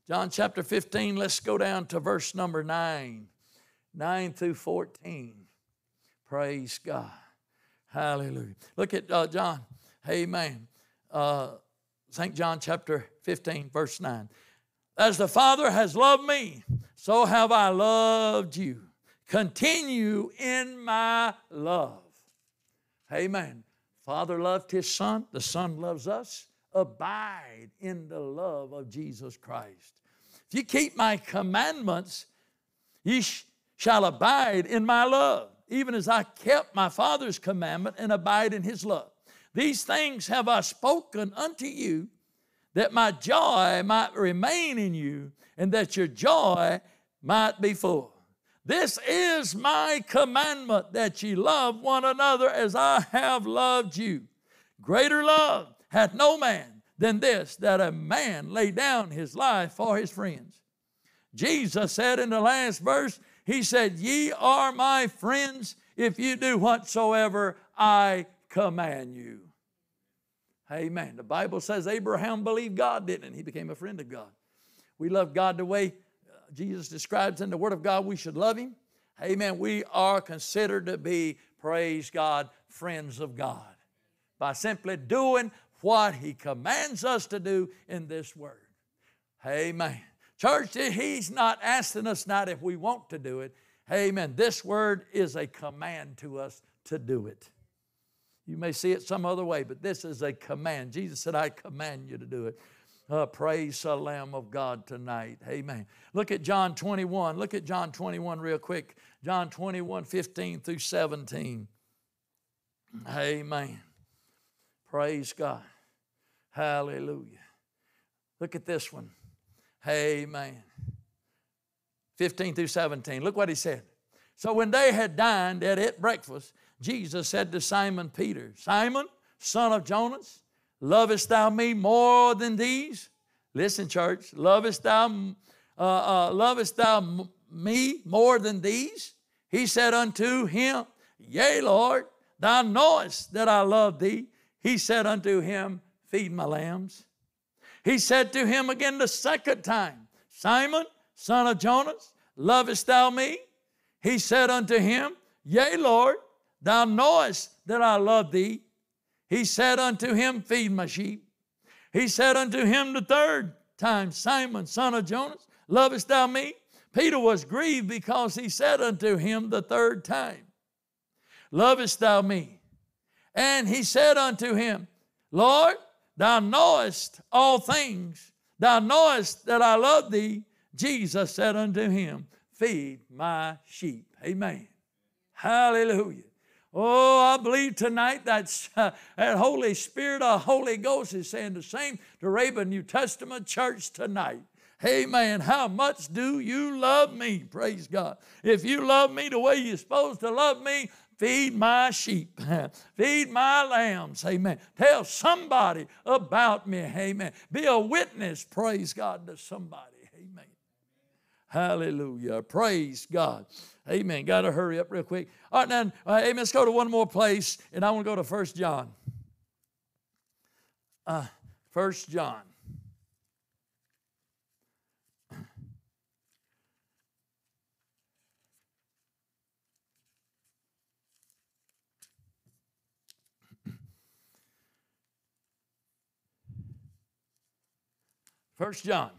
F: John chapter 15, let's go down to verse number 9. 9 through 14. Praise God. Hallelujah. Look at uh, John. Amen. Uh, St. John chapter 15, verse 9. As the Father has loved me, so have I loved you. Continue in my love. Amen. Father loved his Son, the Son loves us abide in the love of Jesus Christ. If you keep my commandments, ye sh- shall abide in my love, even as I kept my Father's commandment and abide in his love. These things have I spoken unto you, that my joy might remain in you, and that your joy might be full. This is my commandment that ye love one another as I have loved you. Greater love hath no man than this, that a man lay down his life for his friends. Jesus said in the last verse, He said, Ye are my friends if you do whatsoever I command you. Amen. The Bible says Abraham believed God, didn't it? He became a friend of God. We love God the way uh, Jesus describes in the Word of God we should love Him. Amen. We are considered to be, praise God, friends of God by simply doing what He commands us to do in this Word. Amen. Church, He's not asking us not if we want to do it. Amen. This Word is a command to us to do it. You may see it some other way, but this is a command. Jesus said, I command you to do it. Uh, praise the Lamb of God tonight. Amen. Look at John 21. Look at John 21 real quick. John 21, 15 through 17. Amen. Praise God. Hallelujah. Look at this one. Amen. 15 through 17. Look what he said. So when they had dined and ate breakfast, Jesus said to Simon Peter, Simon, son of Jonas, lovest thou me more than these? Listen, church, lovest thou, uh, uh, lovest thou me more than these? He said unto him, Yea, Lord, thou knowest that I love thee. He said unto him, Feed my lambs. He said to him again the second time, Simon, son of Jonas, lovest thou me? He said unto him, Yea, Lord, Thou knowest that I love thee. He said unto him, Feed my sheep. He said unto him the third time, Simon, son of Jonas, lovest thou me? Peter was grieved because he said unto him the third time, Lovest thou me? And he said unto him, Lord, thou knowest all things. Thou knowest that I love thee. Jesus said unto him, Feed my sheep. Amen. Hallelujah. Oh, I believe tonight that, uh, <laughs> that Holy Spirit or Holy Ghost is saying the same to Raven New Testament church tonight. Amen. How much do you love me? Praise God. If you love me the way you're supposed to love me, feed my sheep, <laughs> feed my lambs. Amen. Tell somebody about me. Amen. Be a witness, praise God, to somebody. Amen. Hallelujah. Praise God. Amen. Got to hurry up real quick. All right, now, uh, amen. Let's go to one more place, and I want to go to First John. Uh, First John. First John.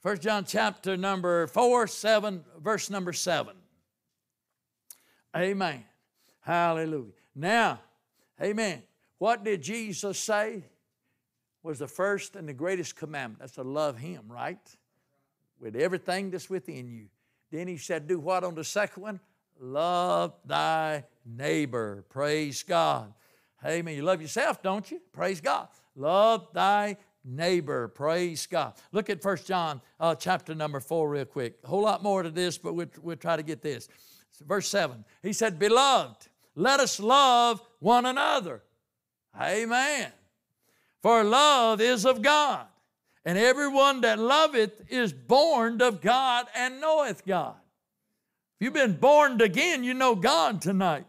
F: First John chapter number 4, 7, verse number 7. Amen. Hallelujah. Now, amen. What did Jesus say was the first and the greatest commandment? That's to love Him, right? With everything that's within you. Then He said, Do what on the second one? Love thy neighbor. Praise God. Amen. You love yourself, don't you? Praise God. Love thy neighbor. Praise God. Look at First John uh, chapter number 4 real quick. A whole lot more to this, but we'll, we'll try to get this. Verse 7. He said, Beloved, let us love one another. Amen. For love is of God, and everyone that loveth is born of God and knoweth God. If you've been born again, you know God tonight.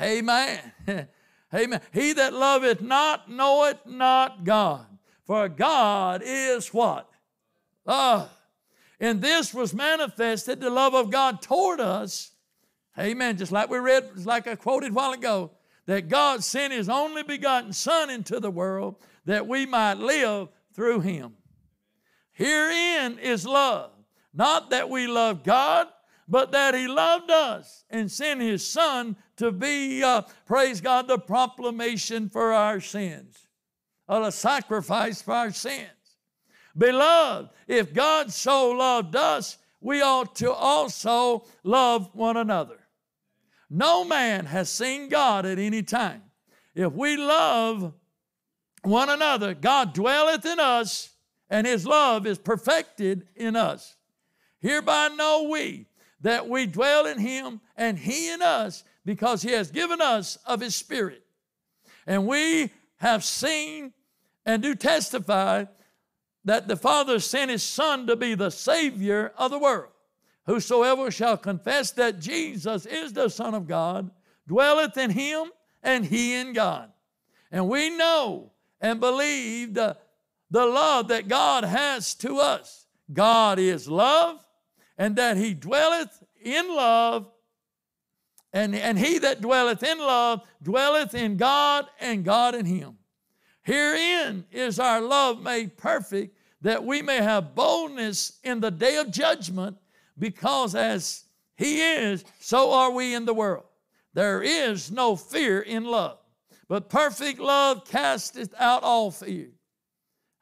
F: Amen. <laughs> Amen. He that loveth not knoweth not God. For God is what? Love. And this was manifested, the love of God toward us. Amen. Just like we read, like I quoted a while ago, that God sent His only begotten Son into the world that we might live through Him. Herein is love. Not that we love God, but that He loved us and sent His Son to be, uh, praise God, the proclamation for our sins, or a sacrifice for our sins. Beloved, if God so loved us, we ought to also love one another. No man has seen God at any time. If we love one another, God dwelleth in us, and his love is perfected in us. Hereby know we that we dwell in him and he in us because he has given us of his spirit. And we have seen and do testify that the Father sent his Son to be the Savior of the world. Whosoever shall confess that Jesus is the Son of God dwelleth in him and he in God. And we know and believe the, the love that God has to us. God is love, and that he dwelleth in love, and, and he that dwelleth in love dwelleth in God, and God in him. Herein is our love made perfect, that we may have boldness in the day of judgment, because as he is, so are we in the world. There is no fear in love, but perfect love casteth out all fear.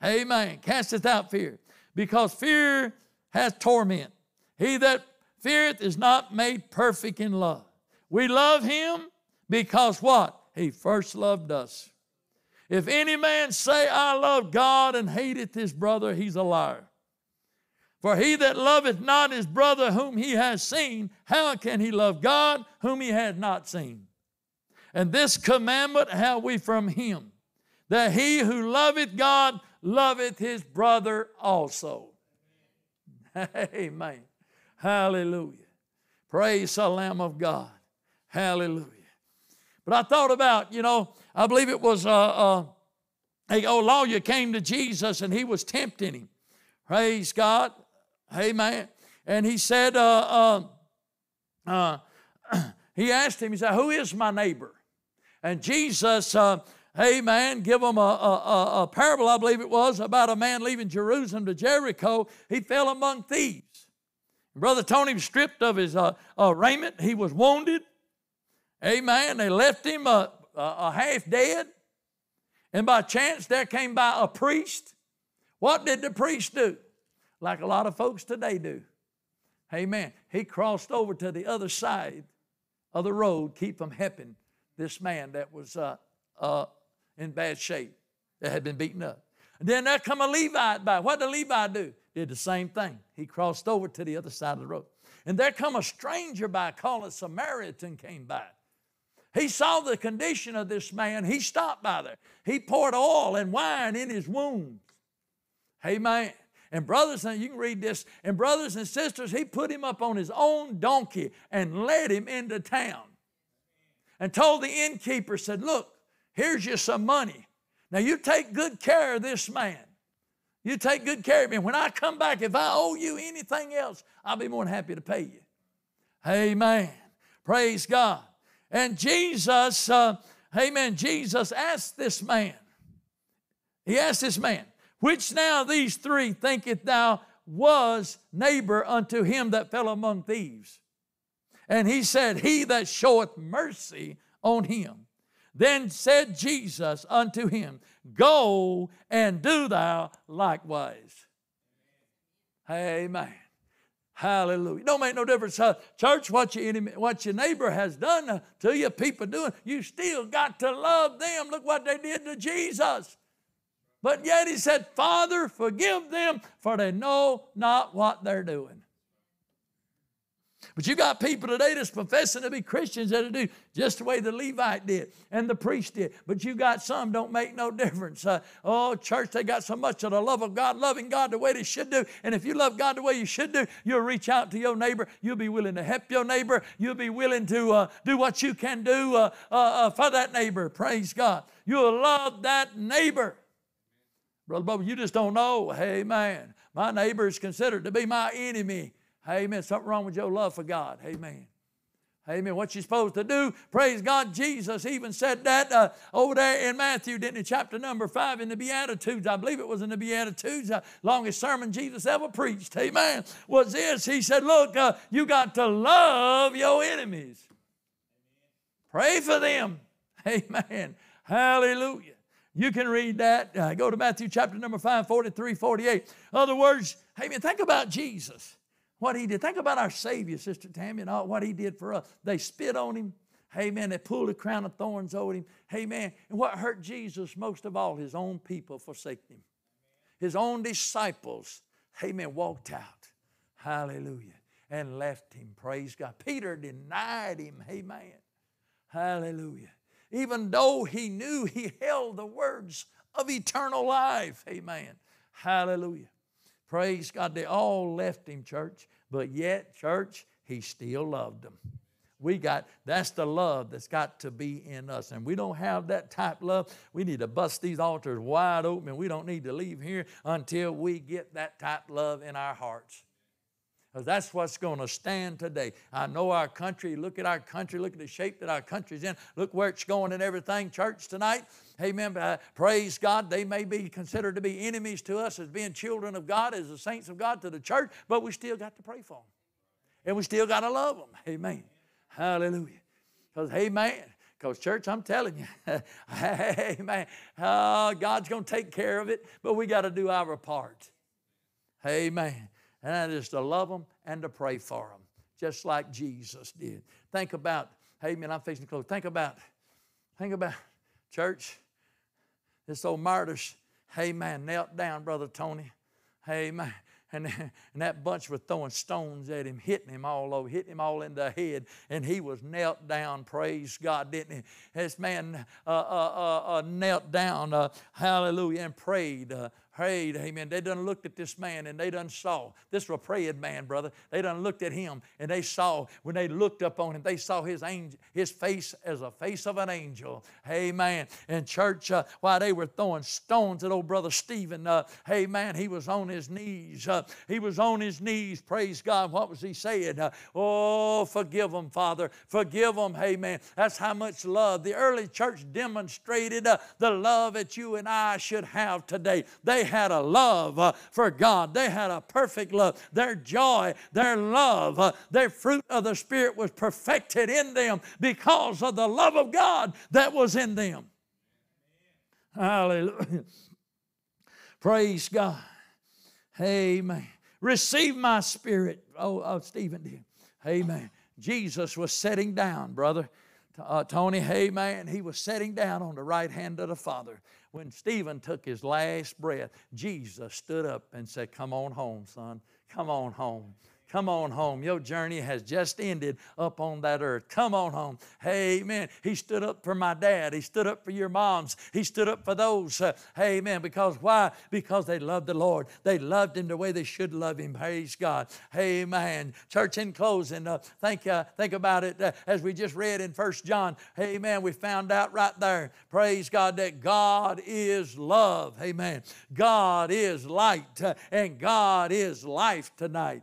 F: Amen. Casteth out fear, because fear hath torment. He that feareth is not made perfect in love. We love him because what? He first loved us. If any man say, I love God and hateth his brother, he's a liar. For he that loveth not his brother whom he has seen, how can he love God whom he has not seen? And this commandment have we from him, that he who loveth God loveth his brother also. <laughs> Amen. Hallelujah. Praise the Lamb of God. Hallelujah. But I thought about, you know, I believe it was uh, uh, a old lawyer came to Jesus and he was tempting him. Praise God. Amen. And he said, uh, uh, uh, <clears throat> he asked him, he said, Who is my neighbor? And Jesus, amen, give him a, a, a, parable, I believe it was, about a man leaving Jerusalem to Jericho. He fell among thieves. Brother Tony was stripped of his uh, uh, raiment. He was wounded. Amen. They left him uh, a half dead. And by chance, there came by a priest. What did the priest do? like a lot of folks today do. Amen. He crossed over to the other side of the road, keep from helping this man that was uh, uh, in bad shape, that had been beaten up. And then there come a Levite by. What did the Levite do? Did the same thing. He crossed over to the other side of the road. And there come a stranger by called a Samaritan came by. He saw the condition of this man. He stopped by there. He poured oil and wine in his wounds. Amen. And brothers, and you can read this, and brothers and sisters, he put him up on his own donkey and led him into town. And told the innkeeper, said, Look, here's you some money. Now you take good care of this man. You take good care of him. When I come back, if I owe you anything else, I'll be more than happy to pay you. Amen. Praise God. And Jesus, uh, amen, Jesus asked this man, he asked this man, which now these three thinketh thou was neighbor unto him that fell among thieves? And he said, He that showeth mercy on him. Then said Jesus unto him, Go and do thou likewise. Amen. Hallelujah. Don't make no difference, uh, church, what your, enemy, what your neighbor has done to you, people doing. You still got to love them. Look what they did to Jesus. But yet he said, Father, forgive them, for they know not what they're doing. But you got people today that's professing to be Christians that do just the way the Levite did and the priest did. But you got some don't make no difference. Uh, oh, church, they got so much of the love of God, loving God the way they should do. And if you love God the way you should do, you'll reach out to your neighbor. You'll be willing to help your neighbor. You'll be willing to uh, do what you can do uh, uh, uh for that neighbor. Praise God. You'll love that neighbor. Brother Bubba, you just don't know. Hey, man, My neighbor is considered to be my enemy. Amen. Something wrong with your love for God. Amen. Amen. What you supposed to do? Praise God. Jesus even said that uh, over there in Matthew, didn't he? Chapter number five in the Beatitudes. I believe it was in the Beatitudes. Uh, longest sermon Jesus ever preached. Amen. Was this? He said, Look, uh, you got to love your enemies. Pray for them. <laughs> Amen. Hallelujah. You can read that. Uh, go to Matthew chapter number 5, 43, 48. Other words, amen. think about Jesus. What he did. Think about our Savior, Sister Tammy, and all, what he did for us. They spit on him. Hey man, they pulled a crown of thorns over him. Hey man, and what hurt Jesus most of all, his own people forsaken him. His own disciples, hey man, walked out. Hallelujah. And left him. Praise God. Peter denied him. Amen. Hallelujah. Even though he knew he held the words of eternal life. Amen. Hallelujah. Praise God. They all left him, church. But yet, church, he still loved them. We got, that's the love that's got to be in us. And we don't have that type love. We need to bust these altars wide open and we don't need to leave here until we get that type love in our hearts. That's what's going to stand today. I know our country, look at our country, look at the shape that our country's in, look where it's going and everything, church, tonight. Amen. Uh, praise God. They may be considered to be enemies to us as being children of God, as the saints of God to the church, but we still got to pray for them. And we still got to love them. Amen. Hallelujah. Because, amen. Because, church, I'm telling you, <laughs> amen. Oh, God's going to take care of it, but we got to do our part. Amen. And that is to love them and to pray for them, just like Jesus did. Think about, hey man, I'm facing close. Think about, think about, church, this old martyr's, hey man, knelt down, Brother Tony. Amen and, and that bunch was throwing stones at him, hitting him all over, hitting him all in the head, and he was knelt down, praise God, didn't he? This man uh, uh, uh, uh knelt down, uh, hallelujah, and prayed, uh, prayed, amen. They done looked at this man and they done saw. This was a praying man, brother. They done looked at him and they saw, when they looked up on him, they saw his angel, his face as a face of an angel. Amen. In church, uh, while they were throwing stones at old brother Stephen, uh, amen, he was on his knees. Uh, he was on his knees, praise God. What was he saying? Uh, oh, forgive them, Father. Forgive them, amen. That's how much love. The early church demonstrated uh, the love that you and I should have today. They had a love uh, for God. They had a perfect love. Their joy, their love, uh, their fruit of the Spirit was perfected in them because of the love of God that was in them. Hallelujah. <laughs> Praise God. Amen. Receive my spirit. Oh, oh Stephen did. Amen. Jesus was sitting down, brother. Uh, Tony, amen. He was sitting down on the right hand of the Father. When Stephen took his last breath, Jesus stood up and said, Come on home, son. Come on home. Come on home. Your journey has just ended up on that earth. Come on home. Hey, Amen. He stood up for my dad. He stood up for your moms. He stood up for those. Uh, amen. Because why? Because they loved the Lord. They loved Him the way they should love Him. Praise God. Hey, Amen. Church, in closing, uh, think, uh, think about it uh, as we just read in First John. hey, Amen. We found out right there. Praise God that God is love. Amen. God is light uh, and God is life tonight.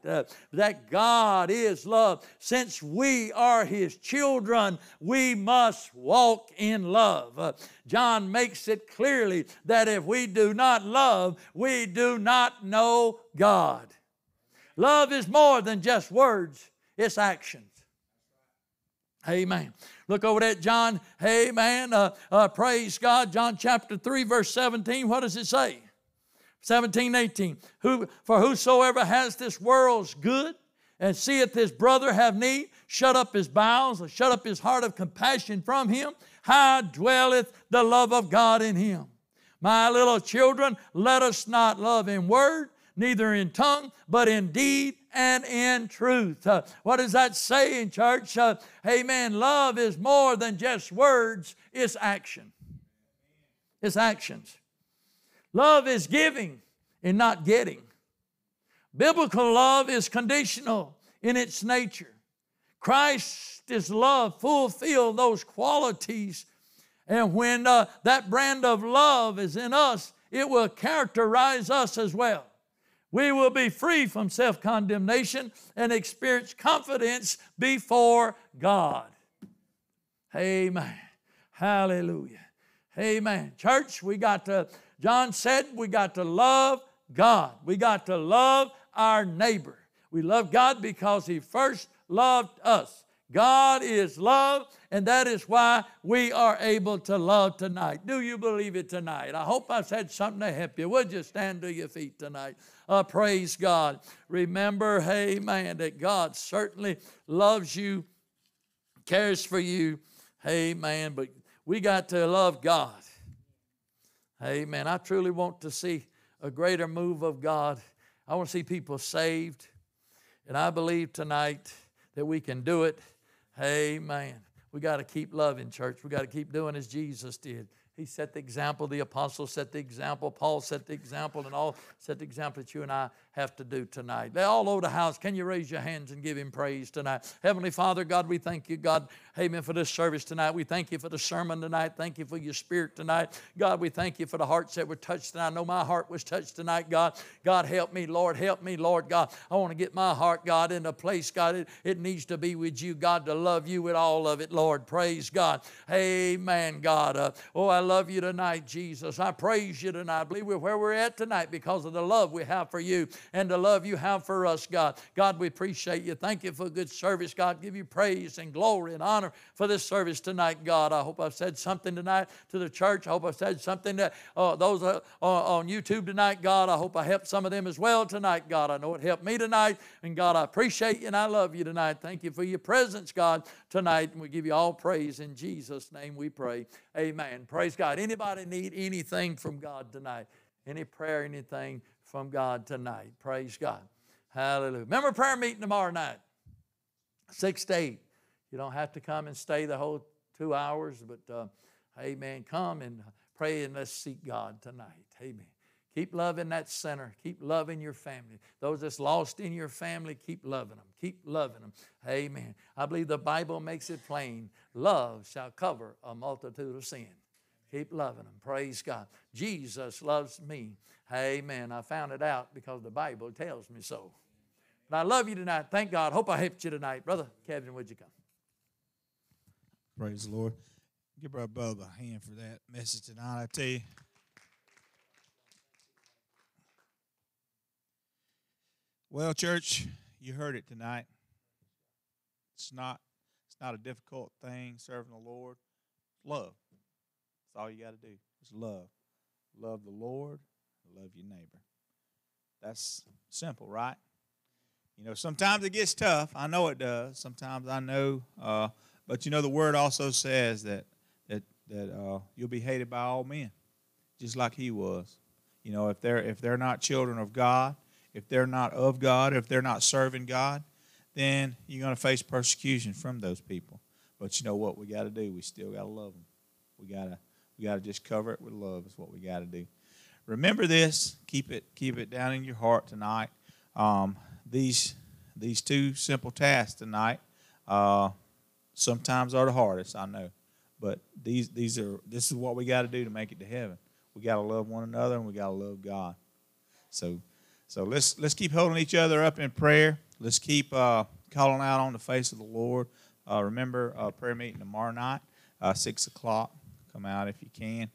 F: That God is love. Since we are His children, we must walk in love. Uh, John makes it clearly that if we do not love, we do not know God. Love is more than just words, it's actions. Amen. Look over at John. Amen. Uh, uh, praise God. John chapter 3, verse 17. What does it say? 17, 18. Who, for whosoever has this world's good and seeth his brother have need, shut up his bowels, or shut up his heart of compassion from him, how dwelleth the love of God in him? My little children, let us not love in word, neither in tongue, but in deed and in truth. Uh, what does that say in church? Uh, amen. Love is more than just words, it's action. It's actions. Love is giving and not getting. Biblical love is conditional in its nature. Christ's love fulfilled those qualities. And when uh, that brand of love is in us, it will characterize us as well. We will be free from self condemnation and experience confidence before God. Amen. Hallelujah. Amen. Church, we got to John said we got to love God. We got to love our neighbor. We love God because He first loved us. God is love, and that is why we are able to love tonight. Do you believe it tonight? I hope I've said something to help you. Would you stand to your feet tonight? Uh, praise God. Remember, hey man, that God certainly loves you, cares for you. Hey man, but we got to love God. Amen. I truly want to see a greater move of God. I want to see people saved. And I believe tonight that we can do it. Amen. We got to keep loving, church. We got to keep doing as Jesus did. He set the example. The apostles set the example. Paul set the example, and all set the example that you and I have to do tonight. All over the house. Can you raise your hands and give him praise tonight? Heavenly Father, God, we thank you, God, amen, for this service tonight. We thank you for the sermon tonight. Thank you for your spirit tonight. God, we thank you for the hearts that were touched tonight. I know my heart was touched tonight, God. God, help me, Lord. Help me, Lord God. I want to get my heart, God, in a place, God. It, it needs to be with you, God, to love you with all of it, Lord. Praise God. Amen, God. Uh, oh, I love you tonight, Jesus. I praise you tonight. I believe we're where we're at tonight because of the love we have for you and the love you have for us, God. God, we appreciate you. Thank you for good service, God. Give you praise and glory and honor for this service tonight, God. I hope I've said something tonight to the church. I hope I've said something to uh, those uh, on YouTube tonight, God. I hope I helped some of them as well tonight, God. I know it helped me tonight. And God, I appreciate you and I love you tonight. Thank you for your presence, God, tonight. And we give you all praise in Jesus' name we pray. Amen. Praise God. Anybody need anything from God tonight? Any prayer, anything? From God tonight. Praise God. Hallelujah. Remember prayer meeting tomorrow night, 6 to 8. You don't have to come and stay the whole two hours, but uh, amen. Come and pray and let's seek God tonight. Amen. Keep loving that center. Keep loving your family. Those that's lost in your family, keep loving them. Keep loving them. Amen. I believe the Bible makes it plain love shall cover a multitude of sin. Keep loving them. Praise God. Jesus loves me. Amen. I found it out because the Bible tells me so. But I love you tonight. Thank God. Hope I helped you tonight. Brother Kevin, would you come?
B: Praise the Lord. Give Brother Bubba a hand for that message tonight. I tell you. Well, church, you heard it tonight. It's not it's not a difficult thing serving the Lord. Love. That's all you got to do. Is love. Love the Lord love your neighbor. That's simple, right? You know, sometimes it gets tough. I know it does. Sometimes I know, uh, but you know, the word also says that that that uh, you'll be hated by all men, just like he was. You know, if they're if they're not children of God, if they're not of God, if they're not serving God, then you're going to face persecution from those people. But you know what we got to do? We still got to love them. We got to we got to just cover it with love. Is what we got to do remember this. Keep it keep it down in your heart tonight. Um, these these two simple tasks tonight uh, sometimes are the hardest. I know, but these these are this is what we got to do to make it to heaven. We got to love one another and we got to love God. So so let's let's keep holding each other up in prayer. Let's keep uh, calling out on the face of the Lord. Uh, remember uh, prayer meeting tomorrow night, uh, six o'clock. Come out if you can.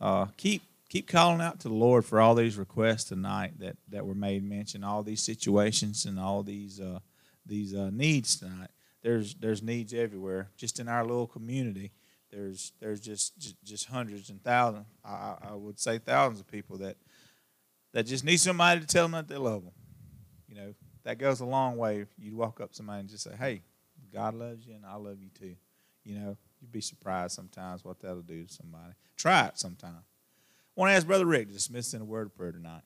B: Uh, keep keep calling out to the Lord for all these requests tonight that, that were made mention, all these situations and all these uh, these uh, needs tonight. There's there's needs everywhere, just in our little community. There's there's just just, hundreds and thousands. I, I would say thousands of people that that just need somebody to tell them that they love them. You know that goes a long way. You'd walk up to somebody and just say, "Hey, God loves you, and I love you too." You know, you'd be surprised sometimes what that'll do to somebody. Try it sometime. I want to ask Brother Rick to dismiss in a word of prayer tonight.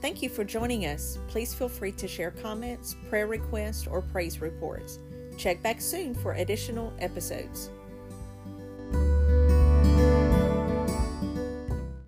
E: Thank you for joining us. Please feel free to share comments, prayer requests, or praise reports. Check back soon for additional episodes.